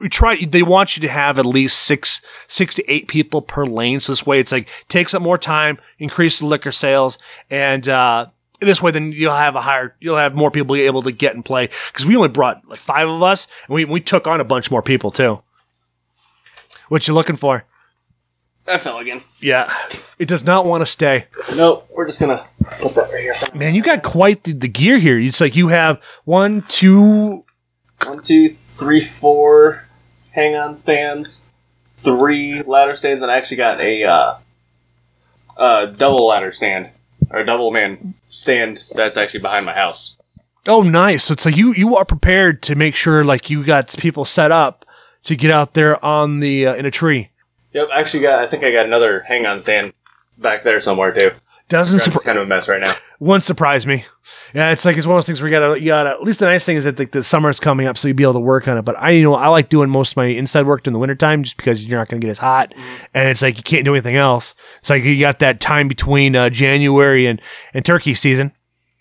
we try. They want you to have at least six, six to eight people per lane. So this way, it's like takes up more time, increase the liquor sales, and uh, this way, then you'll have a higher, you'll have more people able to get and play. Because we only brought like five of us, and we we took on a bunch more people too. What you looking for? That fell again. Yeah, it does not want to stay. Nope. We're just gonna put that right here. Man, you got quite the, the gear here. It's like you have one, two, One, two, three, four hang-on stands, three ladder stands, and I actually got a uh, uh, double ladder stand or double man stand that's actually behind my house. Oh, nice. So it's like you you are prepared to make sure like you got people set up to get out there on the uh, in a tree. Yep, actually got. I think I got another hang-on stand back there somewhere too. Doesn't surprise kind of a mess right now. Wouldn't surprise me. Yeah, it's like it's one of those things where you gotta you gotta. At least the nice thing is that like the summer's coming up, so you'll be able to work on it. But I you know I like doing most of my inside work in the wintertime just because you're not gonna get as hot, and it's like you can't do anything else. It's like you got that time between uh, January and and turkey season.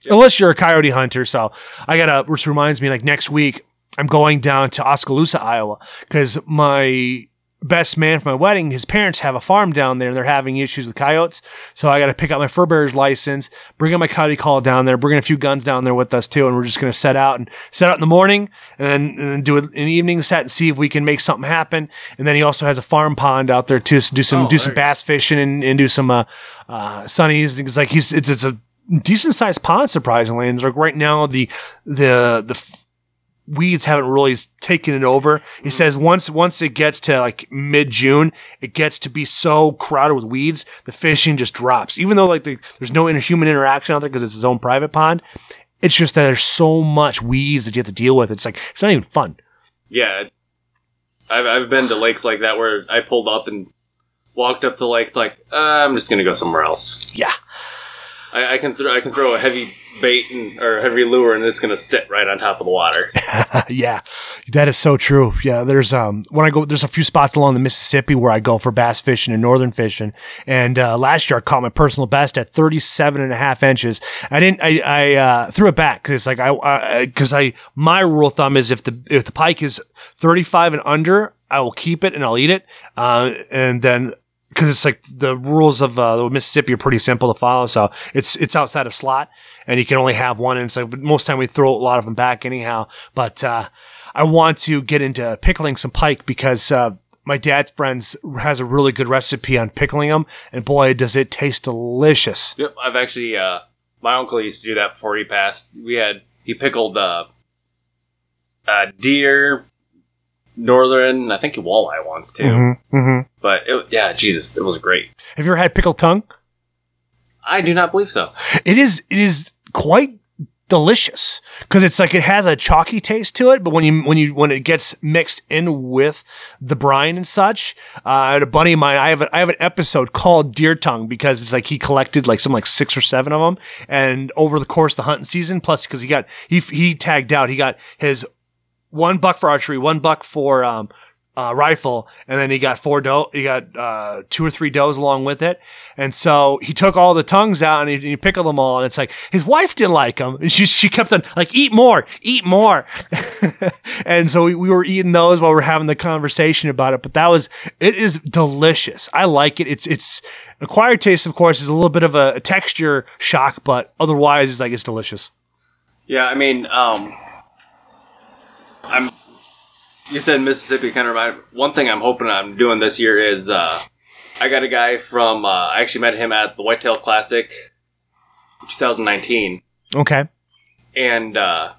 Unless you're a coyote hunter, so I gotta. Which reminds me, like next week, I'm going down to Oskaloosa, Iowa, because my best man for my wedding, his parents have a farm down there, and they're having issues with coyotes. So I got to pick up my fur bearer's license, bring up my coyote call down there, bring in a few guns down there with us too, and we're just gonna set out and set out in the morning, and then, and then do an evening, set and see if we can make something happen. And then he also has a farm pond out there too, so do some Oh, do some bass fishing and, and do some uh, uh, sunnies. It's like he's it's it's a decent sized pond surprisingly, and it's like right now the the the weeds haven't really taken it over. He says once once it gets to like mid June, it gets to be so crowded with weeds, the fishing just drops. Even though like the, there's no inter- human interaction out there because it's his own private pond, it's just that there's so much weeds that you have to deal with. It's like it's not even fun. Yeah, I've I've been to lakes like that where I pulled up and walked up the lake. It's like uh, I'm just gonna go somewhere else. Yeah. I, I can throw I can throw a heavy bait and, or heavy lure and it's gonna sit right on top of the water. yeah, that is so true. Yeah, there's um when I go, there's a few spots along the Mississippi where I go for bass fishing and northern fishing. And uh, last year I caught my personal best at 37 and a half inches. I didn't, I, I uh, threw it back because like I, because I, my rule of thumb is if the if the pike is 35 and under, I will keep it and I'll eat it. Uh, and then because it's like the rules of uh, the Mississippi are pretty simple to follow. So it's it's outside a slot, and you can only have one. And so like most time we throw a lot of them back anyhow. But uh, I want to get into pickling some pike because uh, my dad's friends has a really good recipe on pickling them, and boy, does it taste delicious. Yep, I've actually uh, my uncle used to do that before he passed. We had he pickled uh, uh, deer, northern, I think walleye once too. Mm-hmm, mm-hmm. But it, yeah, Jesus, it was great. Have you ever had pickled tongue? I do not believe so. It is it is quite delicious because it's like it has a chalky taste to it but when you when you when it gets mixed in with the brine and such uh a buddy of mine i have a, i have an episode called deer tongue because it's like he collected like some like six or seven of them and over the course of the hunting season plus because he got he he tagged out he got his one buck for archery one buck for um uh, rifle, and then he got four doe. He got uh, two or three does along with it, and so he took all the tongues out and he, he pickled them all. And it's like his wife didn't like them, and she she kept on like eat more, eat more, and so we, we were eating those while we are having the conversation about it. But that was it is delicious. I like it. It's it's acquired taste, of course, is a little bit of a, texture shock, but otherwise, it's like it's delicious. Yeah, I mean, um, I'm. You said Mississippi kind of remind. One thing I'm hoping I'm doing this year is uh, I got a guy from. Uh, I actually met him at the Whitetail Classic, 2019, Okay. and uh,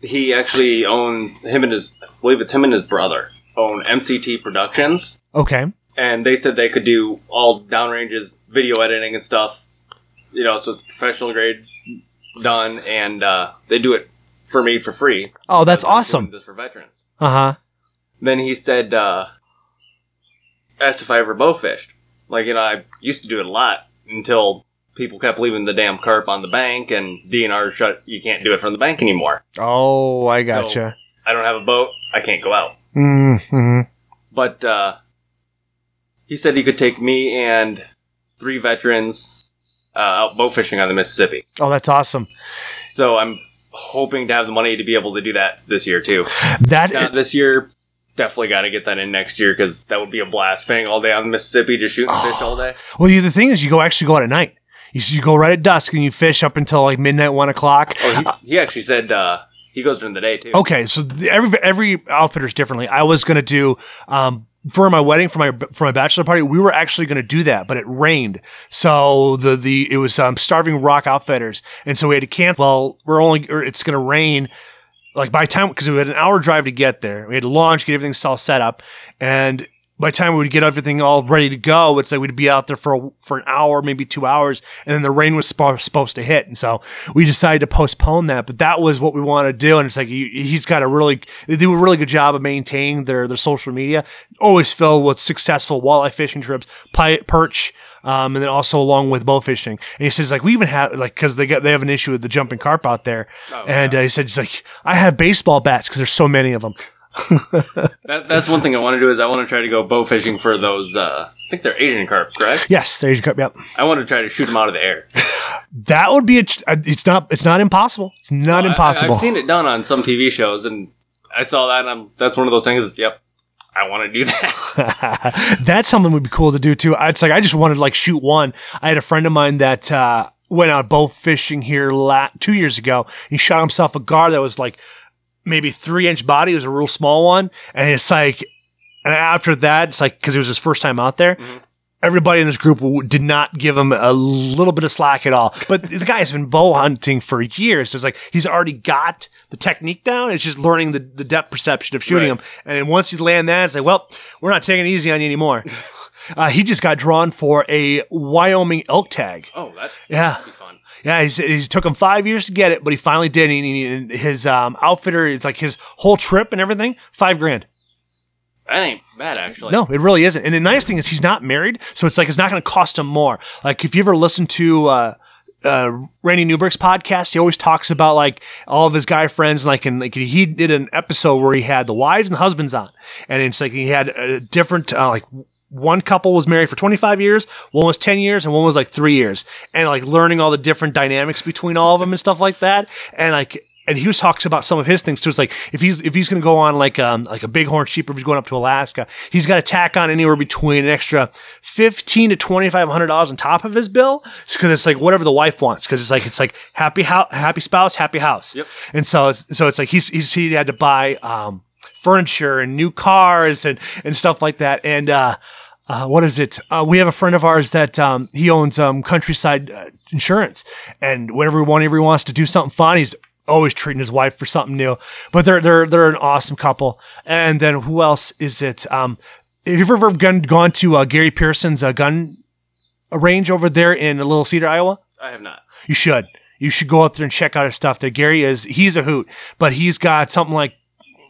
he actually owns him and his. I believe it's him and his brother own MCT Productions, Okay. and they said they could do all downranges, video editing and stuff. you know, so it's professional grade done, and uh, they do it for me for free. Oh, that's Because I'm doing awesome. This for veterans. Uh huh. Then he said, uh, asked if I ever bow fished. Like, you know, I used to do it a lot until people kept leaving the damn carp on the bank and DNR shut, you can't do it from the bank anymore. Oh, I gotcha. I don't have a boat, I can't go out. mm-hmm. But, uh, he said he could take me and three veterans, uh, out bow fishing on the Mississippi. Oh, that's awesome. So I'm hoping to have the money to be able to do that this year too. That Not this year. Definitely got to get that in next year because that would be a blast. Spending all day on the Mississippi just shooting fish all day. well, you, the thing is, you go actually go out at night. You, you go right at dusk and you fish up until like midnight, one o'clock. Oh, he, he actually said uh, he goes during the day too. Okay, so every every outfitter's differently. I was gonna do um for my wedding for my for my bachelor party. We were actually gonna do that, but it rained, so the the it was um, Starving Rock Outfitters, and so we had to cancel. Well, we're only it's gonna rain. Like by time because we had an hour drive to get there, we had to launch, get everything all set up, and by the time we would get everything all ready to go, it's like we'd be out there for a, for an hour, maybe two hours, and then the rain was spo- supposed to hit, and so we decided to postpone that. But that was what we wanted to do, and it's like he, he's got a really they do a really good job of maintaining their their social media, always filled with successful walleye fishing trips, perch. Um, and then also along with bow fishing, and he says like we even have like because they get they have an issue with the jumping carp out there, Oh, and uh, he said he's like I have baseball bats because there's so many of them. That, that's one thing I want to do is I want to try to go bow fishing for those. Uh, I think they're Asian carp, correct? Yes, they're Asian carp. Yep. I want to try to shoot them out of the air. That would be a. ch- uh, It's not. It's not impossible. It's not I- impossible. I, have seen it done on some TV shows, and I saw that. and I'm, that's one of those things. Is, yep, I want to do that. That's something would be cool to do too. It's like I just wanted to like shoot one. I had a friend of mine that uh, went out bow fishing here la- two years ago. He shot himself a gar that was like maybe three inch body. It was a real small one, and it's like, and after that, it's like because it was his first time out there. Mhm. Everybody in this group w- did not give him a little bit of slack at all. But the guy's been bow hunting for years. So it's like he's already got the technique down. It's just learning the, the depth perception of shooting Right. them. And once you land that, it's like, well, we're not taking it easy on you anymore. uh, he just got drawn for a Wyoming elk tag. oh, that Yeah. Would be fun. Yeah, he's, he's took him five years to get it, but he finally did. And he- and his um, outfitter, it's like his whole trip and everything, five grand. That ain't bad, actually. No, it really isn't. And the nice thing is he's not married, so it's like it's not going to cost him more. Like if you ever listen to uh, uh, Randy Newberg's podcast, he always talks about like all of his guy friends. Like and like he did an episode where he had the wives and the husbands on, and it's like he had a different uh, like. One couple was married for 25 years, one was 10 years, and one was like three years. And like learning all the different dynamics between all of them and stuff like that. And like, and he was talks about some of his things too. It's like if he's if he's going to go on like um like a bighorn sheep, if he's going up to Alaska, he's got to tack on anywhere between an extra fifteen to twenty five hundred dollars on top of his bill, because it's like whatever the wife wants. Because it's like it's like happy house, happy spouse, happy house. Yep. And so it's so it's like he's, he's he had to buy um furniture and new cars and and stuff like that. And uh, uh, what is it? Uh, we have a friend of ours that um, he owns um, Countryside uh, Insurance, and whenever whenever he wants to do something fun, he's always treating his wife for something new. But they're they're they're an awesome couple. And then who else is it? Um, have you ever gone gone to uh, Gary Pearson's uh, gun range over there in Little Cedar, Iowa? I have not. You should. You should go out there and check out his stuff. There, Gary is he's a hoot, but he's got something like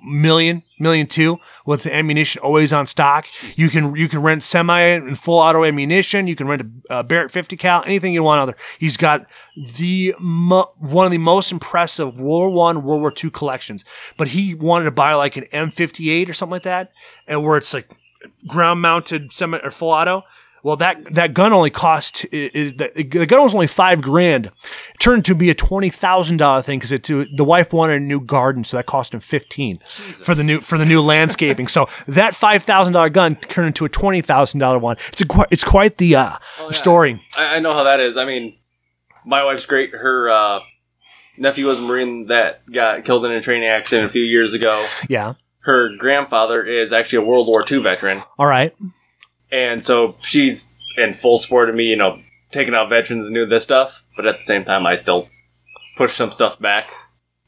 million, million two with the ammunition always on stock. You can you can rent semi and full auto ammunition. You can rent a, a Barrett 50 cal, anything you want. Other, he's got the mo- one of the most impressive World War One, World War Two collections. But he wanted to buy like an M58 or something like that, and where it's like ground mounted semi or full auto. Well, that that gun only cost it, it, the, the gun was only five grand. It turned to be a twenty thousand dollar thing because it the wife wanted a new garden, so that cost him fifteen for the new for the new landscaping. so that five thousand dollar gun turned into a twenty thousand dollar one. It's a it's quite the uh, yeah. story. I, I know how that is. I mean, my wife's great. Her uh, nephew was a Marine that got killed in a training accident a few years ago. Yeah. Her grandfather is actually a World War II veteran. All right. And so she's in full support of me, you know, taking out veterans and doing this stuff. But at the same time, I still push some stuff back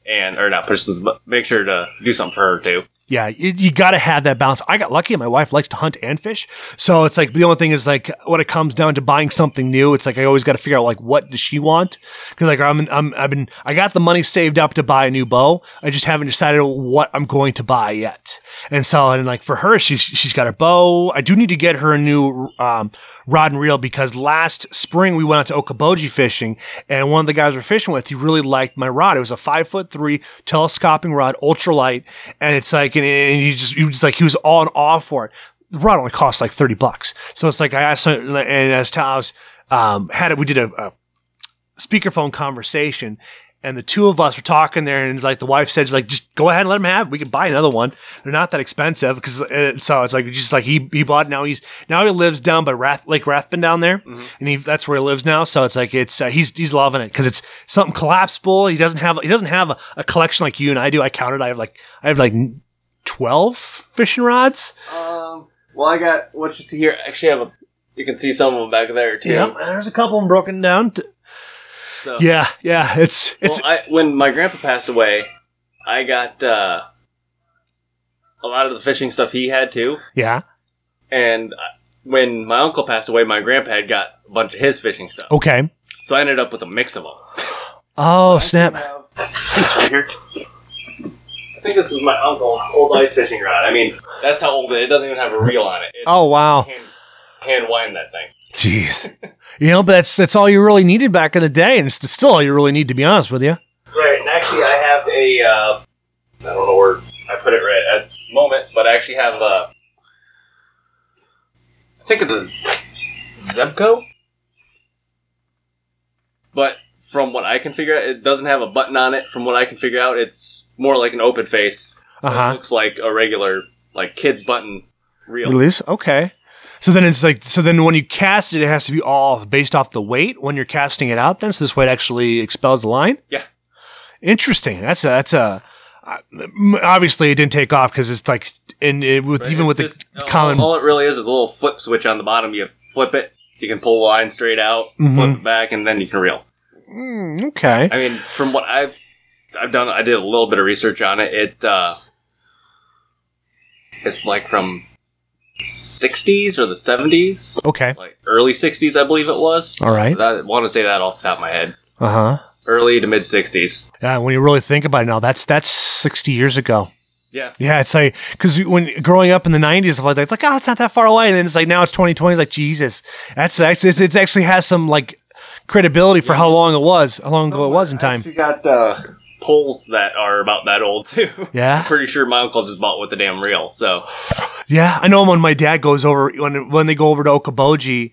and, or not push some, but make sure to do something for her too. Yeah, you, you got to have that balance. I got lucky. My wife likes to hunt and fish, so it's like the only thing is like when it comes down to buying something new, it's like I always got to figure out like what does she want because like I'm, I'm I've been I got the money saved up to buy a new bow. I just haven't decided what I'm going to buy yet. And so and like for her, she's she's got her bow. I do need to get her a new um, rod and reel because last spring we went out to Okoboji fishing and one of the guys we're fishing with, he really liked my rod. It was a five foot three telescoping rod, ultralight, and it's like and, and he just he was like he was on awe for it. The rod only cost like thirty bucks, so it's like I asked him, and as was um, had it, we did a, a speakerphone conversation. And the two of us were talking there, and like the wife said, "Like, just go ahead and let him have. it. We can buy another one. They're not that expensive because uh, so it's like just like he he bought. Now he's now he lives down by Rath Lake Rathbun down there, and he that's where he lives now. So it's like it's uh, he's he's loving it because it's something collapsible. He doesn't have he doesn't have a, a collection like you and I do. I counted. I have like I have like twelve fishing rods. Um, well, I got what you see here. Actually, I have a. You can see some of them back there too. Yeah, there's a couple of them broken down. T- So, Yeah, yeah, it's it's well, I, when my grandpa passed away, I got uh, a lot of the fishing stuff he had too. yeah. And when my uncle passed away, my grandpa had got a bunch of his fishing stuff. Okay. So I ended up with a mix of them. Oh snap! It's right here. I think this was my uncle's old ice fishing rod. I mean, that's how old it is. It doesn't even have a reel on it. It's Oh wow. Hand, hand wind that thing. Jeez. You know, but that's that's all you really needed back in the day, and it's still all you really need to be honest with you. Right, and actually, I have a. Uh, I don't know where I put it right at the moment, but I actually have a. I think it's a Zebco. But from what I can figure out, it doesn't have a button on it. From what I can figure out, it's more like an open face. Uh It huh. looks like a regular, like kids button reel. Release. Okay. So then it's like so then when you cast it, it has to be all based off the weight when you're casting it out. Then so this way it actually expels the line. Yeah. Interesting. That's a that's a. Obviously, it didn't take off because it's like, and it, with even with it's the common. All, all it really is is a little flip switch on the bottom. You flip it, you can pull the line straight out, Mhm. flip it back, and then you can reel. Mm, okay. I mean, from what I've I've done, I did a little bit of research on it. It uh, it's like from '60s or the '70s, Okay. like early '60s, I believe it was. All right. I want to say that off the top of my head. Uh huh. Early to mid '60s. Yeah. When you really think about it now, that's that's sixty years ago. Yeah. Yeah, it's like because when growing up in the '90s, like it's like oh, it's not that far away, and then it's like now it's 2020. It's like Jesus, that's that's it's, it's actually has some like credibility for how long it was, how long ago it was in time. You got uh, poles that are about that old too. Yeah, Pretty sure my uncle just bought with the damn reel. So yeah. I know when my dad goes over when when they go over to Okoboji,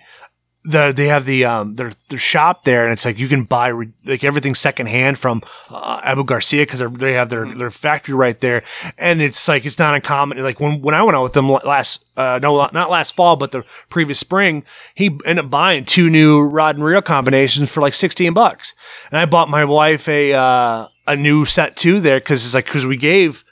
the they have the um their their shop there, and it's like you can buy re- like everything secondhand from uh, Abu Garcia because they have their their factory right there, and it's like it's not uncommon. Like when when I went out with them last uh no not last fall but the previous spring, he ended up buying two new rod and reel combinations for like sixteen bucks, and I bought my wife a uh a new set too there because it's like because we gave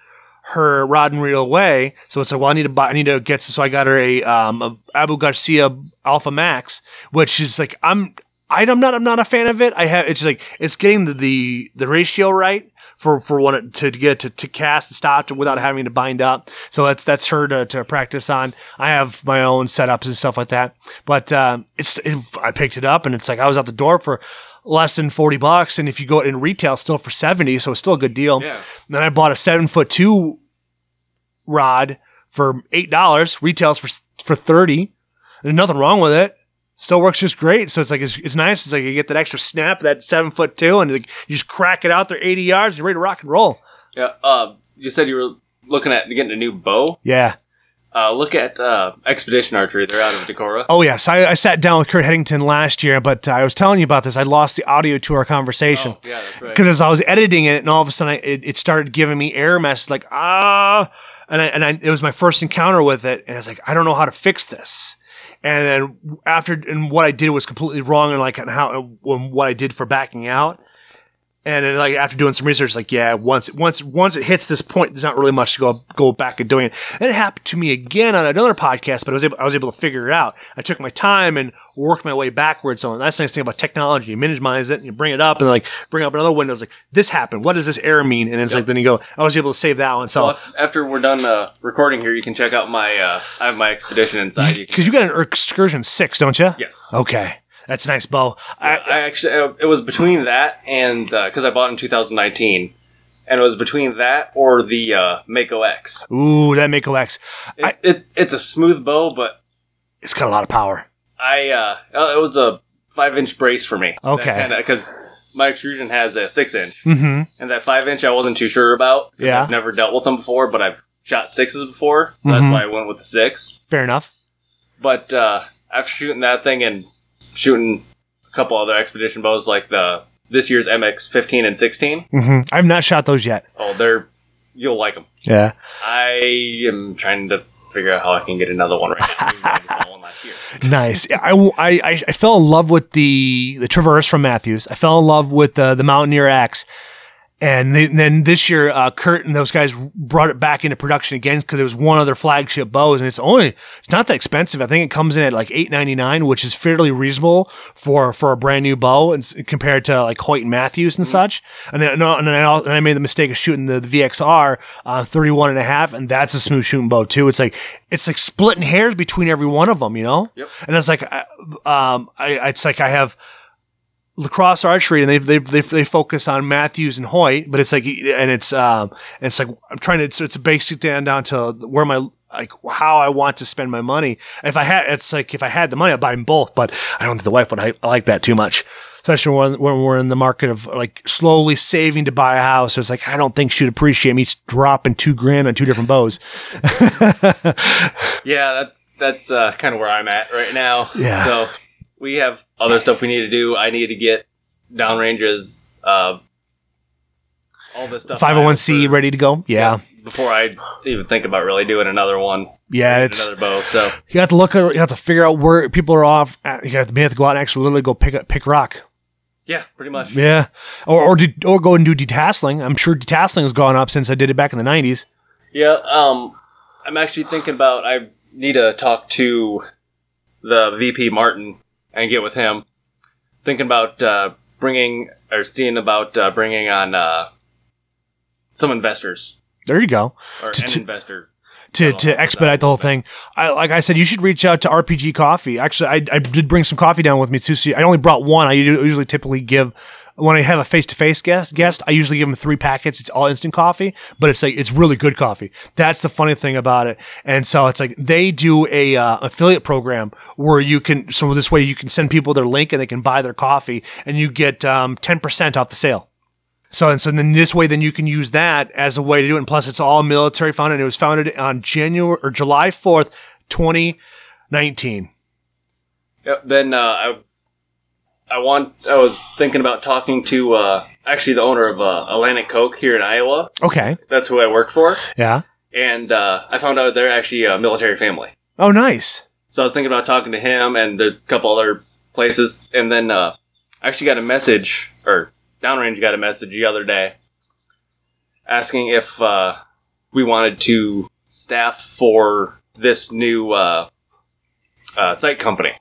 her rod and reel away. So it's like, well, I need to buy, I need to get, so I got her a, um, a Abu Garcia Alpha Max, which is like, I'm, I'm not, I'm not a fan of it. I have, it's like, it's getting the, the, the ratio right for, for it, to get to, to cast and stop to, without having to bind up. So that's, that's her to, to practice on. I have my own setups and stuff like that, but, um, it's, it, I picked it up and it's like, I was out the door for, less than 40 bucks and if you go in retail still for 70 so it's still a good deal yeah, then I bought a seven foot two rod for eight dollars. Retails for for thirty. There's nothing wrong with it. Still works just great. So it's like it's, it's nice. It's like you get that extra snap, that seven foot two, and like, you just crack it out there eighty yards. You're ready to rock and roll. yeah. Uh, you said you were looking at getting a new bow. Yeah. Uh, look at uh, Expedition Archery. They're out of Decorah. Oh yes. I, I sat down with Kurt Headington last year, but uh, I was telling you about this. I lost the audio to our conversation. Oh, yeah, that's right. because as I was editing it, and all of a sudden I, it, it started giving me error messages like ah, and I, and I, it was my first encounter with it, and I was like, I don't know how to fix this. And then after, and what I did was completely wrong, and like and how and what I did for backing out, And then, like after doing some research, like yeah, once once once it hits this point, there's not really much to go go back and doing it. And it happened to me again on another podcast, but I was able I was able to figure it out. I took my time and worked my way backwards. So that's the nice thing about technology. You minimize it and you bring it up and like bring up another window. It's like this happened. What does this error mean? And it's like then you go. I was able to save that one. So Well, after we're done uh, recording here, you can check out my. Uh, I have my expedition inside. You because you got an excursion six, don't you? yes. Okay, that's a nice bow. I, I actually uh, it was between that and because I bought it in 2019, and it was between that or the uh, Mako X. ooh, that Mako X. It, I- it, it's a smooth bow, but It's got a lot of power. I uh, uh, it was a five inch brace for me. Okay. because my excursion has a six inch, Mm-hmm. and that five inch I wasn't too sure about. Yeah. I've never dealt with them before, but I've shot sixes before. so That's why I went with the six. Fair enough. But uh, after shooting that thing and shooting a couple other expedition bows like the this year's MX 15 and 16, Mm-hmm. I've not shot those yet. oh, they're you'll like them. Yeah. I am trying to figure out how I can get another one right now. One last year. Nice. I, I, I fell in love with the the Traverse from Mathews. I fell in love with the the Mountaineer X. And they, then this year, uh, Kurt and those guys brought it back into production again because there was one other flagship bows, and it's only it's not that expensive. I think it comes in at like eight ninety nine, which is fairly reasonable for for a brand new bow, and compared to like Hoyt and Mathews and such. And then no, and then I, and I made the mistake of shooting the, the VXR uh, 31 and a half, and that's a smooth shooting bow too. It's like it's like splitting hairs between every one of them, you know. Yep. And it's like, I- um, I it's like I have La Crosse archery and they they they they focus on Mathews and Hoyt, but it's like and it's um and it's like I'm trying to it's, it's basic down down to where my like how I want to spend my money. If I had it's like if I had the money I'd buy them both, but I don't think the wife would I, I like that too much. Especially when, when we're in the market of like slowly saving to buy a house. so It's like I don't think she'd appreciate me dropping two grand on two different bows. Yeah, that, that's uh, kind of where I'm at right now. Yeah. So we have other stuff we need to do. I need to get downranges, uh, all this stuff. Five hundred one C for- ready to go. Yeah, Before I even think about really doing another one, yeah. It's another bow. So you have to look at you have to figure out where people are off. You have to, you have to go out and actually literally go pick up pick rock. yeah, pretty much. Yeah, or or, do, or go and do detasseling. I'm sure detasseling has gone up since I did it back in the '90s. Yeah, um, I'm actually thinking about I need to talk to the VP Martin and get with him. Thinking about uh, bringing or seeing about uh, bringing on uh, some investors There you go. or To- an to- investor. To, to expedite the whole thing, I like I said, you should reach out to RPG Coffee. Actually, I, I did bring some coffee down with me too. So I only brought one. I usually typically give when I have a face to face guest guest. I usually give them three packets. It's all instant coffee, but it's like it's really good coffee. That's the funny thing about it. And so it's like they do a uh, affiliate program where you can so this way you can send people their link and they can buy their coffee and you get um, ten percent off the sale. So and so then this way then you can use that as a way to do it. And plus it's all military funded. And it was founded on January or July fourth, twenty nineteen. Yep. Then uh, I, I want. I was thinking about talking to uh, actually the owner of uh, Atlantic Coke here in Iowa. Okay. That's who I work for, Yeah. and uh, I found out they're actually a military family. Oh, nice. So I was thinking about talking to him, and there's a couple other places, and then uh, I actually got a message, or Downrange got a message the other day, asking if uh, we wanted to staff for this new uh, uh, site company.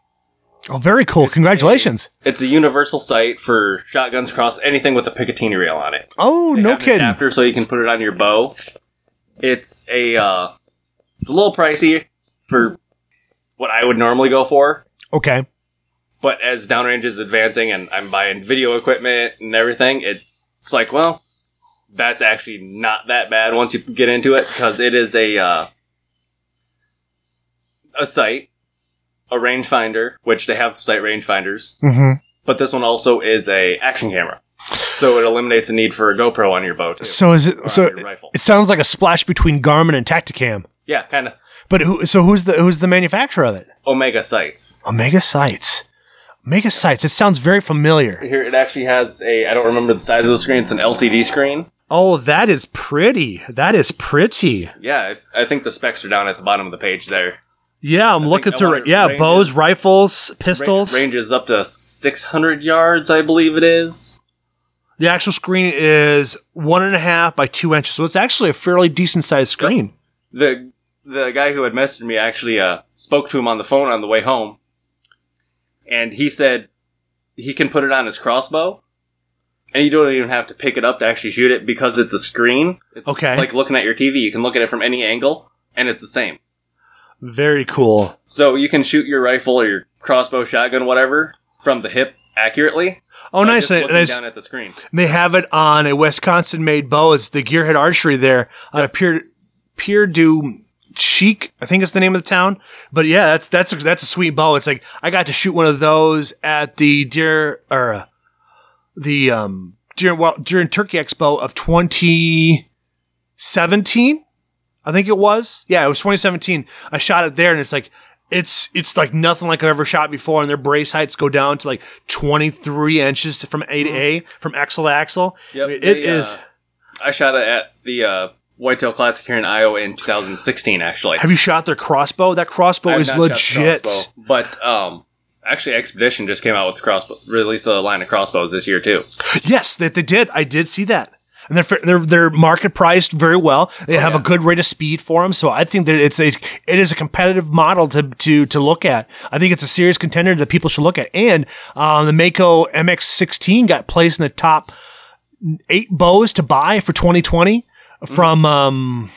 Oh, very cool. It's Congratulations. It's a universal sight for shotguns, cross anything with a Picatinny rail on it. Oh, They no kidding. Adapter so you can put it on your bow. It's a uh, it's a little pricey for what I would normally go for. Okay. but as downrange is advancing and I'm buying video equipment and everything, it, it's like, well, that's actually not that bad once you get into it because it is a uh, a sight, a rangefinder, which they have sight rangefinders, hmm but this one also is a action camera, so it eliminates the need for a GoPro on your boat. too. So is it? So it sounds like a splash between Garmin and Tactacam. yeah, kind of But who? So who's the who's the manufacturer of it? Omega sights. Omega Sights. Omega Sights. It sounds very familiar. Here, it actually has a I don't remember the size of the screen. It's an LCD screen. Oh, that is pretty. That is pretty. Yeah, I, I think the specs are down at the bottom of the page there. Yeah, I'm I looking through it. Yeah, ranges- bows, rifles, pistols. Range, range up to 600 yards, I believe it is. The actual screen is one and a half by two inches, so it's actually a fairly decent sized screen. the the guy who had messaged me actually uh, spoke to him on the phone on the way home, and he said he can put it on his crossbow, and you don't even have to pick it up to actually shoot it because it's a screen. It's Okay. like looking at your TV. You can look at it from any angle, and it's the same. Very cool. So you can shoot your rifle or your crossbow, shotgun, whatever, from the hip accurately. Oh, by nice. just looking it's- down at the screen. they have it on a Wisconsin made bow. It's the Gearhead Archery there on a Pier Prairie du Chien, I think it's the name of the town. But yeah, that's that's a, that's a sweet bow. It's like I got to shoot one of those at the deer or uh, the um during well during Turkey Expo of 2017. I think it was. Yeah, it was 2017. I shot it there, and it's like it's it's like nothing like I've ever shot before. And their brace heights go down to like 23 inches from A to A, from axle to axle. Yep, I mean, they, it is. uh, I shot it at the uh, Whitetail Classic here in Iowa in 2016. Actually, Have you shot their crossbow? That crossbow is not shot the legit. crossbow, but um, actually, Expedition just came out with the crossbow, released a line of crossbows this year too. Yes, that they did. I did see that. And they're they're they're market priced very well. They have Oh, yeah. a good rate of speed for them, so I think that it's a it is a competitive model to to to look at. I think it's a serious contender that people should look at. And um, the Mako MX16 got placed in the top eight bows to buy for 2020 from um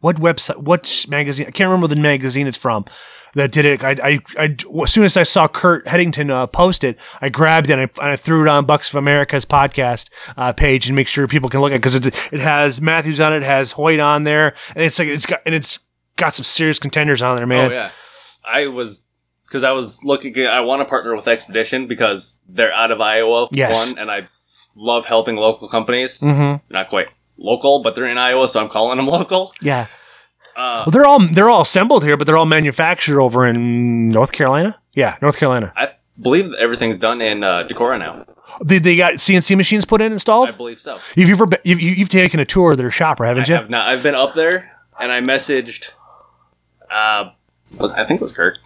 what website what magazine i can't remember the magazine it's from that did it i i, I as soon as i saw kurt headington uh, post it i grabbed it and I, and I threw it on bucks of america's podcast uh, page and make sure people can look at it because it, it has mathews on it, it has hoyt on there and it's like it's got and it's got some serious contenders on there man Oh yeah, I was because I was looking. I want to partner with Expedition because they're out of Iowa. Yes. one, and I love helping local companies. mm-hmm. Not quite local, but they're in Iowa, so I'm calling them local. yeah Uh, well they're all they're all assembled here but they're all manufactured over in north carolina yeah north carolina I believe everything's done in uh, Decorah now. they, they got cnc machines put in and installed I believe so. Have you ever been, you've, you've taken a tour of their shop, haven't I you? have not. I've been up there, and I messaged. Uh, was, I think it was Kirk.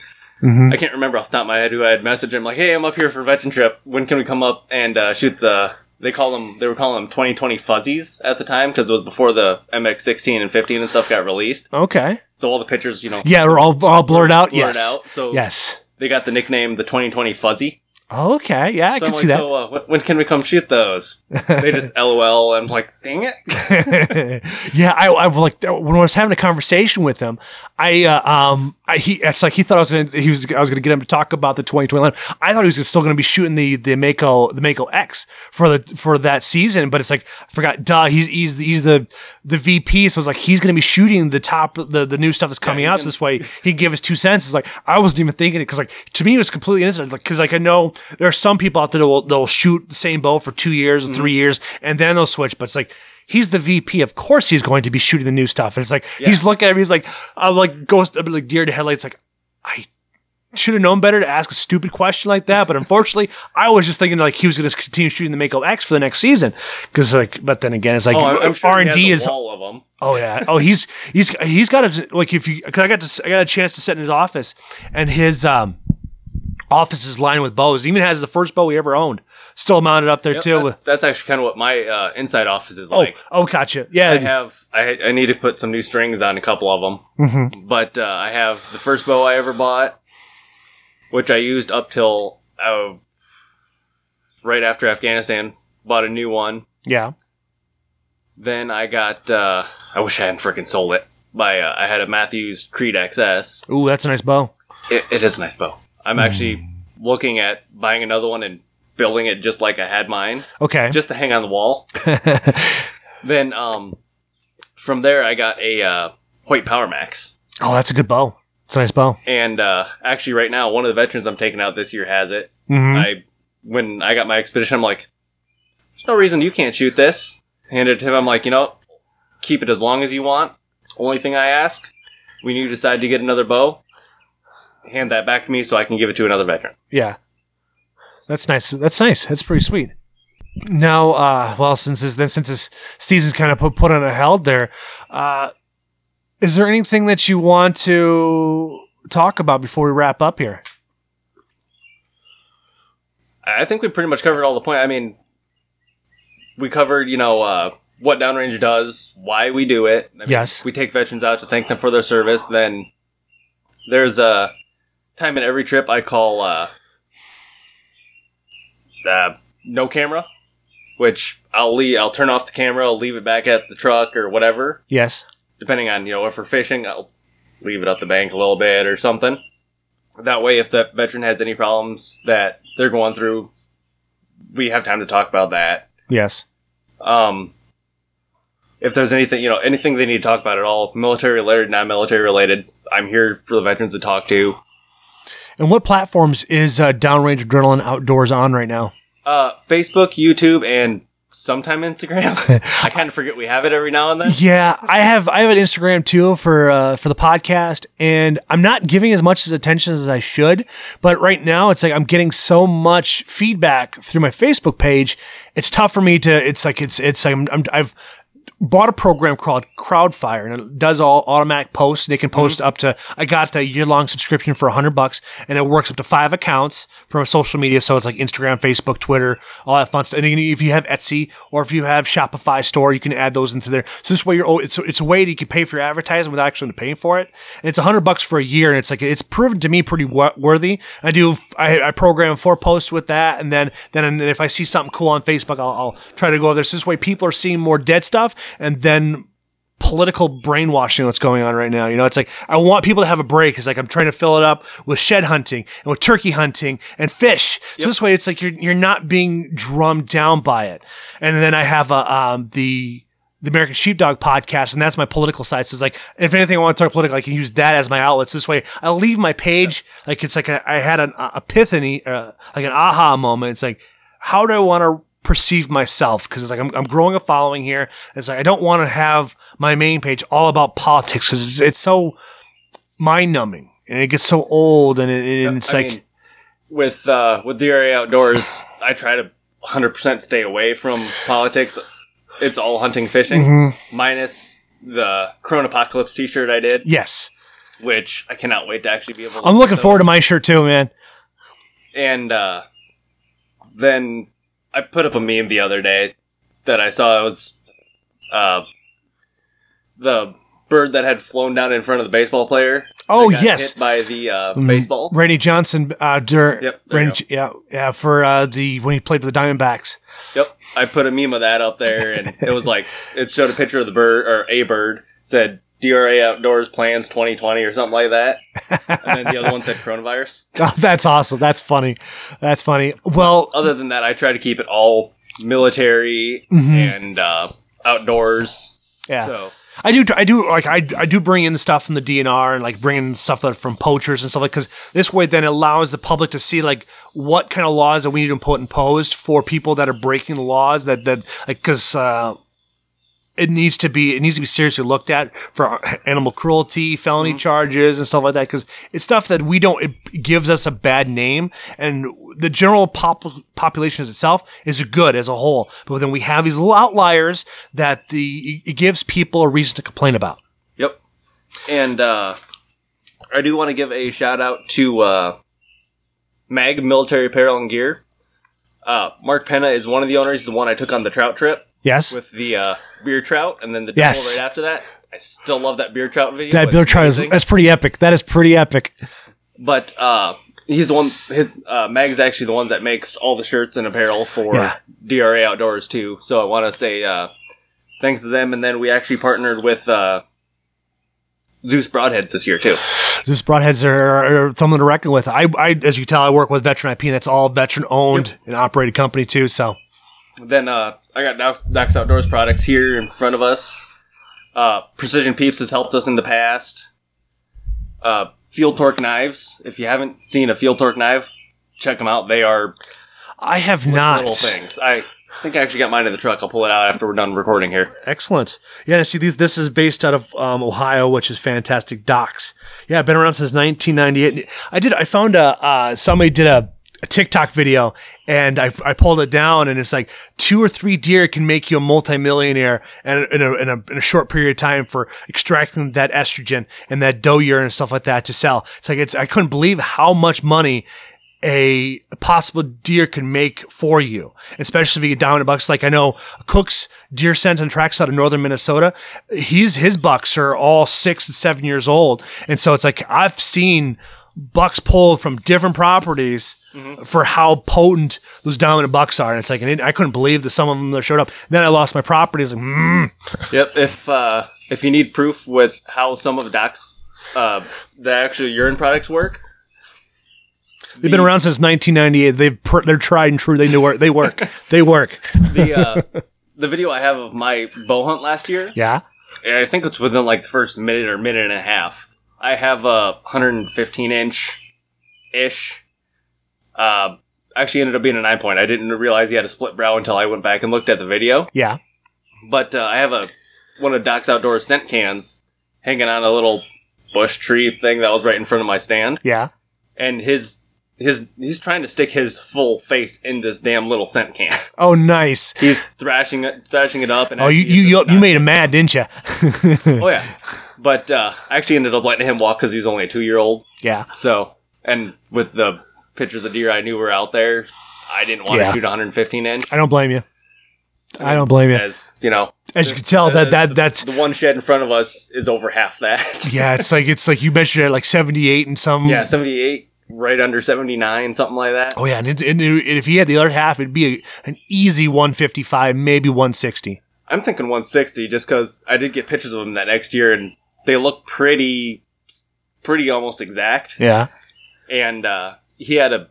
Mhm. I can't remember off the top of my head who I had messaged him. Like, hey, I'm up here for a veteran trip. When can we come up and uh, shoot the? They call them. They were calling them 2020 fuzzies at the time because it was before the MX16 and 15 and stuff got released. Okay. So all the pictures, you know, Yeah, they're all all blurred out. blurred yes. out. So Yes. they got the nickname the 2020 fuzzy. Okay. Yeah, I so can I'm see like, so uh, when, when can we come shoot those? they just LOL. I'm like, dang it. yeah, I, I like when I was having a conversation with him. I uh, um, I, he it's like he thought I was gonna he was I was gonna get him to talk about the 2021. I thought he was still gonna be shooting the the Mako the Mako X for the for that season, but it's like I forgot. Duh, he's he's he's the the VP, so it's like he's gonna be shooting the top the the new stuff that's coming he's out. So this way he can give his two cents. It's like I wasn't even thinking it because like to me it was completely innocent. Like because like I know there are some people out there that will they'll shoot the same bow for two years or three years and then they'll switch, but it's like. He's the VP. Of course, he's going to be shooting the new stuff. And it's like he's looking at me. He's like, I'm like ghost, I'm like deer to headlights. Like, I should have known better to ask a stupid question like that. But unfortunately, I was just thinking like he was going to continue shooting the Mako X for the next season. Because like, but then again, it's like Oh, I'm, I'm sure R and D is all of them. Oh yeah. Oh, he's he's he's got his like if you because I got to I got a chance to sit in his office and his um office is lined with bows. He even has the first bow he ever owned still mounted up there Yep, too. that- that's actually kind of what my uh, inside office is oh, like. oh, oh, gotcha. Yeah. I have I, I need to put some new strings on a couple of them, Mhm. but uh, I have the first bow I ever bought, which I used up till uh, right after Afghanistan. Bought a new one. Yeah. Then I got. Uh, I wish I hadn't freaking sold it. By uh, I had a Mathews Creed XS. Ooh, that's a nice bow. It, it is a nice bow. I'm actually looking at buying another one and building it just like I had mine, Okay. just to hang on the wall. Then um, from there I got a uh, Hoyt Power Max. oh, that's a good bow. It's a nice bow. And uh, actually, right now, one of the veterans I'm taking out this year has it. hmm I when I got my expedition, I'm like, "There's no reason you can't shoot this." Handed it to him. I'm like, you know, keep it as long as you want. Only thing I ask, when you decide to get another bow, hand that back to me so I can give it to another veteran. Yeah. That's nice. That's nice. That's pretty sweet. Now, uh, well, since this, then since this season's kind of put, put on a held there, uh, is there anything that you want to talk about before we wrap up here? I think we pretty much covered all the point. I mean, we covered, you know, uh, what downrange does, why we do it. I mean, Yes. We take veterans out to thank them for their service. Then there's a time in every trip I call uh, uh, no camera, which I'll leave. I'll turn off the camera. I'll leave it back at the truck or whatever, Yes. depending on you know if we're fishing. I'll leave it up the bank a little bit or something. That way, if the veteran has any problems that they're going through, we have time to talk about that. Yes. Um, if there's anything, you know, anything they need to talk about at all, military related, non-military related, I'm here for the veterans to talk to. And what platforms is uh, Downrange Adrenaline Outdoors on right now? Uh, Facebook, YouTube, and sometime Instagram. I kind of forget we have it every now and then. Yeah, I have I have an Instagram too for uh, for the podcast, and I'm not giving as much as attention as I should. But right now, it's like I'm getting so much feedback through my Facebook page. It's tough for me to. It's like it's it's like I'm, I'm I've bought a program called Crowdfire, and it does all automatic posts. They can mm-hmm. post up to. I got the year long subscription for a hundred bucks, and it works up to five accounts from social media. So it's like Instagram, Facebook, Twitter, all that fun stuff. And if you have Etsy or if you have Shopify store, you can add those into there. So this way, you're oh, it's it's a way that you can pay for your advertising without actually paying for it. And it's hundred bucks for a year, and it's like it's proven to me pretty worthy. I do I, I program four posts with that, and then then if I see something cool on Facebook, I'll, I'll try to go there. So this way, people are seeing more dead stuff, and then political brainwashing that's going on right now. You know, it's like I want people to have a break. It's like I'm trying to fill it up with shed hunting and with turkey hunting and fish. So this way, it's like you're you're not being drummed down by it. And then I have a um the the American Sheepdog podcast, and that's my political side. So it's like, if anything, I want to talk political, I can use that as my outlet. So this way, I'll leave my page like it's like a, I had an uh, epiphany, uh, like an aha moment. It's like, how do I want to perceive myself? Because it's like I'm, I'm growing a following here. It's like I don't want to have my main page all about politics because it's, it's so mind numbing and it gets so old and, it, and it's I like. mean, with uh, with the area outdoors, I try to 100% stay away from politics. It's all hunting, fishing, Mhm. minus the Corona Apocalypse T-shirt I did, Yes, which I cannot wait to actually be able. to I'm looking get forward to my shirt too, man. And uh, then I put up a meme the other day that I saw. It was uh, the bird that had flown down in front of the baseball player. Oh yes, hit by the uh, Mm. baseball. Randy Johnson. Uh, dur- Yep, Randy, yeah, yeah, for uh, the when he played for the Diamondbacks. Yep, I put a meme of that up there, and it was like it showed a picture of the bird or a bird said DRA Outdoors Plans 2020 or something like that, and then the other one said coronavirus. Oh, that's awesome. That's funny. That's funny. Well, Other than that, I try to keep it all military Mhm. and uh, outdoors. yeah. So I do. I do like. I, I do bring in stuff from the DNR and like bring in stuff that from poachers and stuff like because this way then it allows the public to see like what kind of laws that we need to put imposed for people that are breaking the laws that that like because uh, it needs to be it needs to be seriously looked at for animal cruelty, felony charges and stuff like that because it's stuff that we don't. It gives us a bad name and the general pop- population itself is good as a whole, but then we have these little outliers that the it gives people a reason to complain about. Yep. And uh, I do want to give a shout out to uh, Mag Military Apparel and Gear. Uh, Mark Penna is one of the owners. The one I took on the trout trip Yes, with the uh, beer trout, and then the Yes. right after that. I still love that beer trout video. that beer Trout is that's pretty epic. That is pretty epic. But uh, he's the one. His, uh, Mag's actually the one that makes all the shirts and apparel for Yeah. DRA Outdoors too. So I want to say uh, thanks to them. And then we actually partnered with uh, Zeus Broadheads this year too. Zeus Broadheads are, are something to reckon with. I, I, as you can tell, I work with Veteran IP, and that's all veteran owned and operated company too. So Then uh, I got Docs, Outdoors products here in front of us. Uh, Precision Peeps has helped us in the past. Uh, Field Torque knives. If you haven't seen a Field Torque knife, check them out. They are I have not. little things. I think I actually got mine in the truck. I'll pull it out after we're done recording here. Excellent. Yeah, see, these this is based out of um, Ohio, which is fantastic. Docs. Yeah, I've been around since 1998. I did. I found a uh, somebody did a, a TikTok video, and I, I pulled it down, and it's like two or three deer can make you a multimillionaire in, in, a, in, a, in a short period of time for extracting that estrogen and that doe urine and stuff like that to sell. It's like it's. I couldn't believe how much money a possible deer can make for you, especially if you get to bucks. Like I know Cook's deer scent and tracks out of northern Minnesota. He's his bucks are all six and seven years old, and so it's like I've seen bucks pulled from different properties for how potent those dominant bucks are. And it's like and it, I couldn't believe that some of them that showed up. then I lost my properties. Like, mm, Yep. If uh, if you need proof with how some of the Doc's uh, the actual urine products work, they've been around since 1998. They've pr- they're tried and true. They know work. They work. they work. the uh, the video I have of my bow hunt last year, Yeah. I think it's within like the first minute or minute and a half. I have a 115 inch ish. Uh, actually ended up being a nine point. I didn't realize he had a split brow until I went back and looked at the video. Yeah. But uh, I have a one of Doc's outdoor scent cans hanging on a little bush tree thing that was right in front of my stand, Yeah. and his his he's trying to stick his full face in this damn little scent can. Oh, nice. He's thrashing it, thrashing it up, and Oh, you you you, you made him mad, didn't you? Oh yeah, but uh, I actually ended up letting him walk because he was only a two year old. yeah. So, and with the pictures of deer I knew were out there, I didn't want Yeah. to shoot 115 inch. I don't blame you. I don't blame you. As you know, As you can tell, that that that's the one shed in front of us is over half that. yeah. It's like it's like you measured at like seventy eight and some. yeah, 78, right under 79, something like that. Oh yeah, and, it, and it- if he had the other half, it'd be a, an easy one fifty five, maybe one sixty. I'm thinking 160 just because I did get pictures of him that next year and they look pretty, pretty almost exact. Yeah. And uh, he had a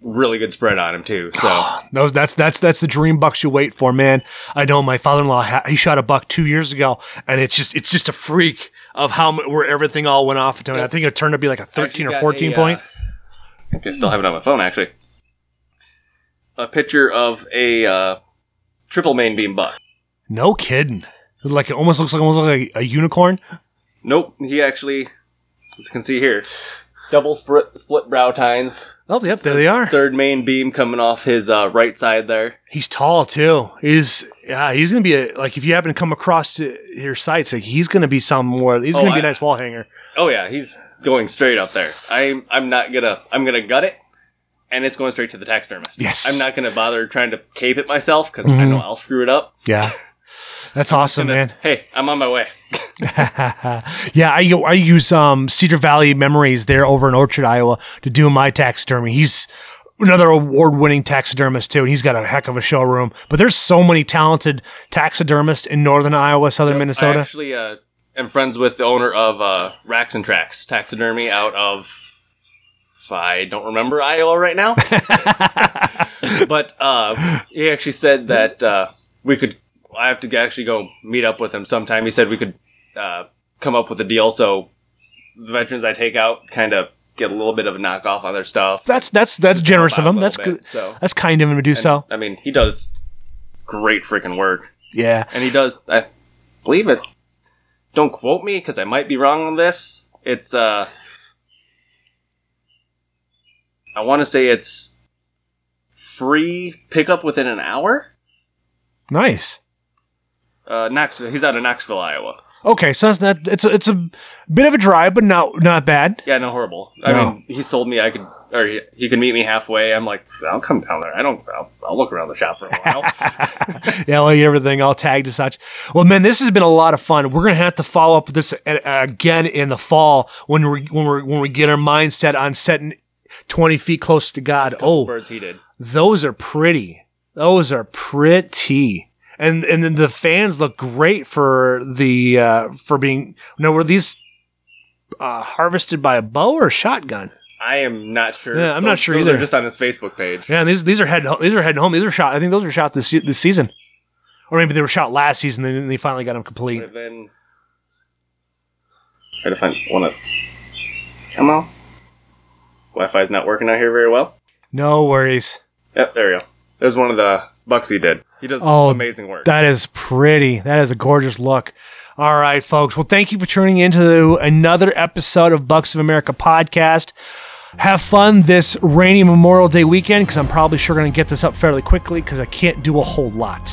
really good spread on him too. So No, that's that's that's the dream bucks you wait for, man. I know my father in law ha- he shot a buck two years ago, and it's just it's just a freak of how mu- where everything all went off. I think it turned to be like a thirteen or fourteen a, point. uh, I think I still have it on my phone actually. A picture of a uh, triple main beam buck. No kidding. Like it almost looks like almost like a, a unicorn. Nope, he actually, as you can see here, double split, split brow tines. Oh, yep, there they are. Third main beam coming off his uh, right side there. He's tall too. He's yeah. He's gonna be a like if you happen to come across to your sites, like he's gonna be some more. He's Oh, gonna be a I- nice wall hanger. Oh yeah, he's going straight up there. I'm I'm not gonna I'm gonna gut it, and it's going straight to the taxidermist. Yes. I'm not gonna bother trying to cape it myself because I Mhm. know I'll screw it up. Yeah, that's awesome, Gonna- man. Hey, I'm on my way. yeah, I I use um, Cedar Valley Memories there over in Orchard, Iowa, to do my taxidermy. He's another award-winning taxidermist too, and he's got a heck of a showroom. But there's so many talented taxidermists in northern Iowa, southern I Minnesota. actually uh, am friends with the owner of uh, Racks and Tracks Taxidermy out of I don't remember Iowa right now, but uh, he actually said that uh, we could. I have to actually go meet up with him sometime. He said we could uh, come up with a deal so the veterans I take out kind of get a little bit of a knockoff on their stuff. that's that's that's generous of him. That's good. So That's kind of him to do so. I mean, he does great freaking work. Yeah. and he does i believe it don't quote me because i might be wrong on this it's uh i want to say it's free pickup within an hour Nice. uh knoxville he's out of knoxville iowa Okay, so that's not it's a, it's a bit of a drive, but not not bad. yeah no horrible i No. mean he's told me i could or he, he can meet me halfway i'm like i'll come down there i don't i'll, I'll look around the shop for a while yeah, like everything all tagged and such. Well, man, this has been a lot of fun. We're gonna have to follow up with this again in the fall when we when we when we get our mindset on setting twenty feet close to God. Oh, birds he did those are pretty. Those are pretty. And and then the fans look great for the uh for being. No, were these uh, harvested by a bow or a shotgun? i am not sure Yeah, I'm not sure those either. are just on his facebook page Yeah, these these are head these are heading home. These are shot. I think those were shot this this season, or maybe they were shot last season. and then they finally got them complete. Would been. Try to find one of. Come on. Wi-Fi's not working out here very well. No worries. Yep, there we go. There's one of the bucks he did. He does Oh, amazing work. That is pretty. That is a gorgeous look. All right, folks. Well, thank you for tuning into another episode of Bucks of America podcast. Have fun this rainy Memorial Day weekend because I'm probably sure going to get this up fairly quickly because I can't do a whole lot.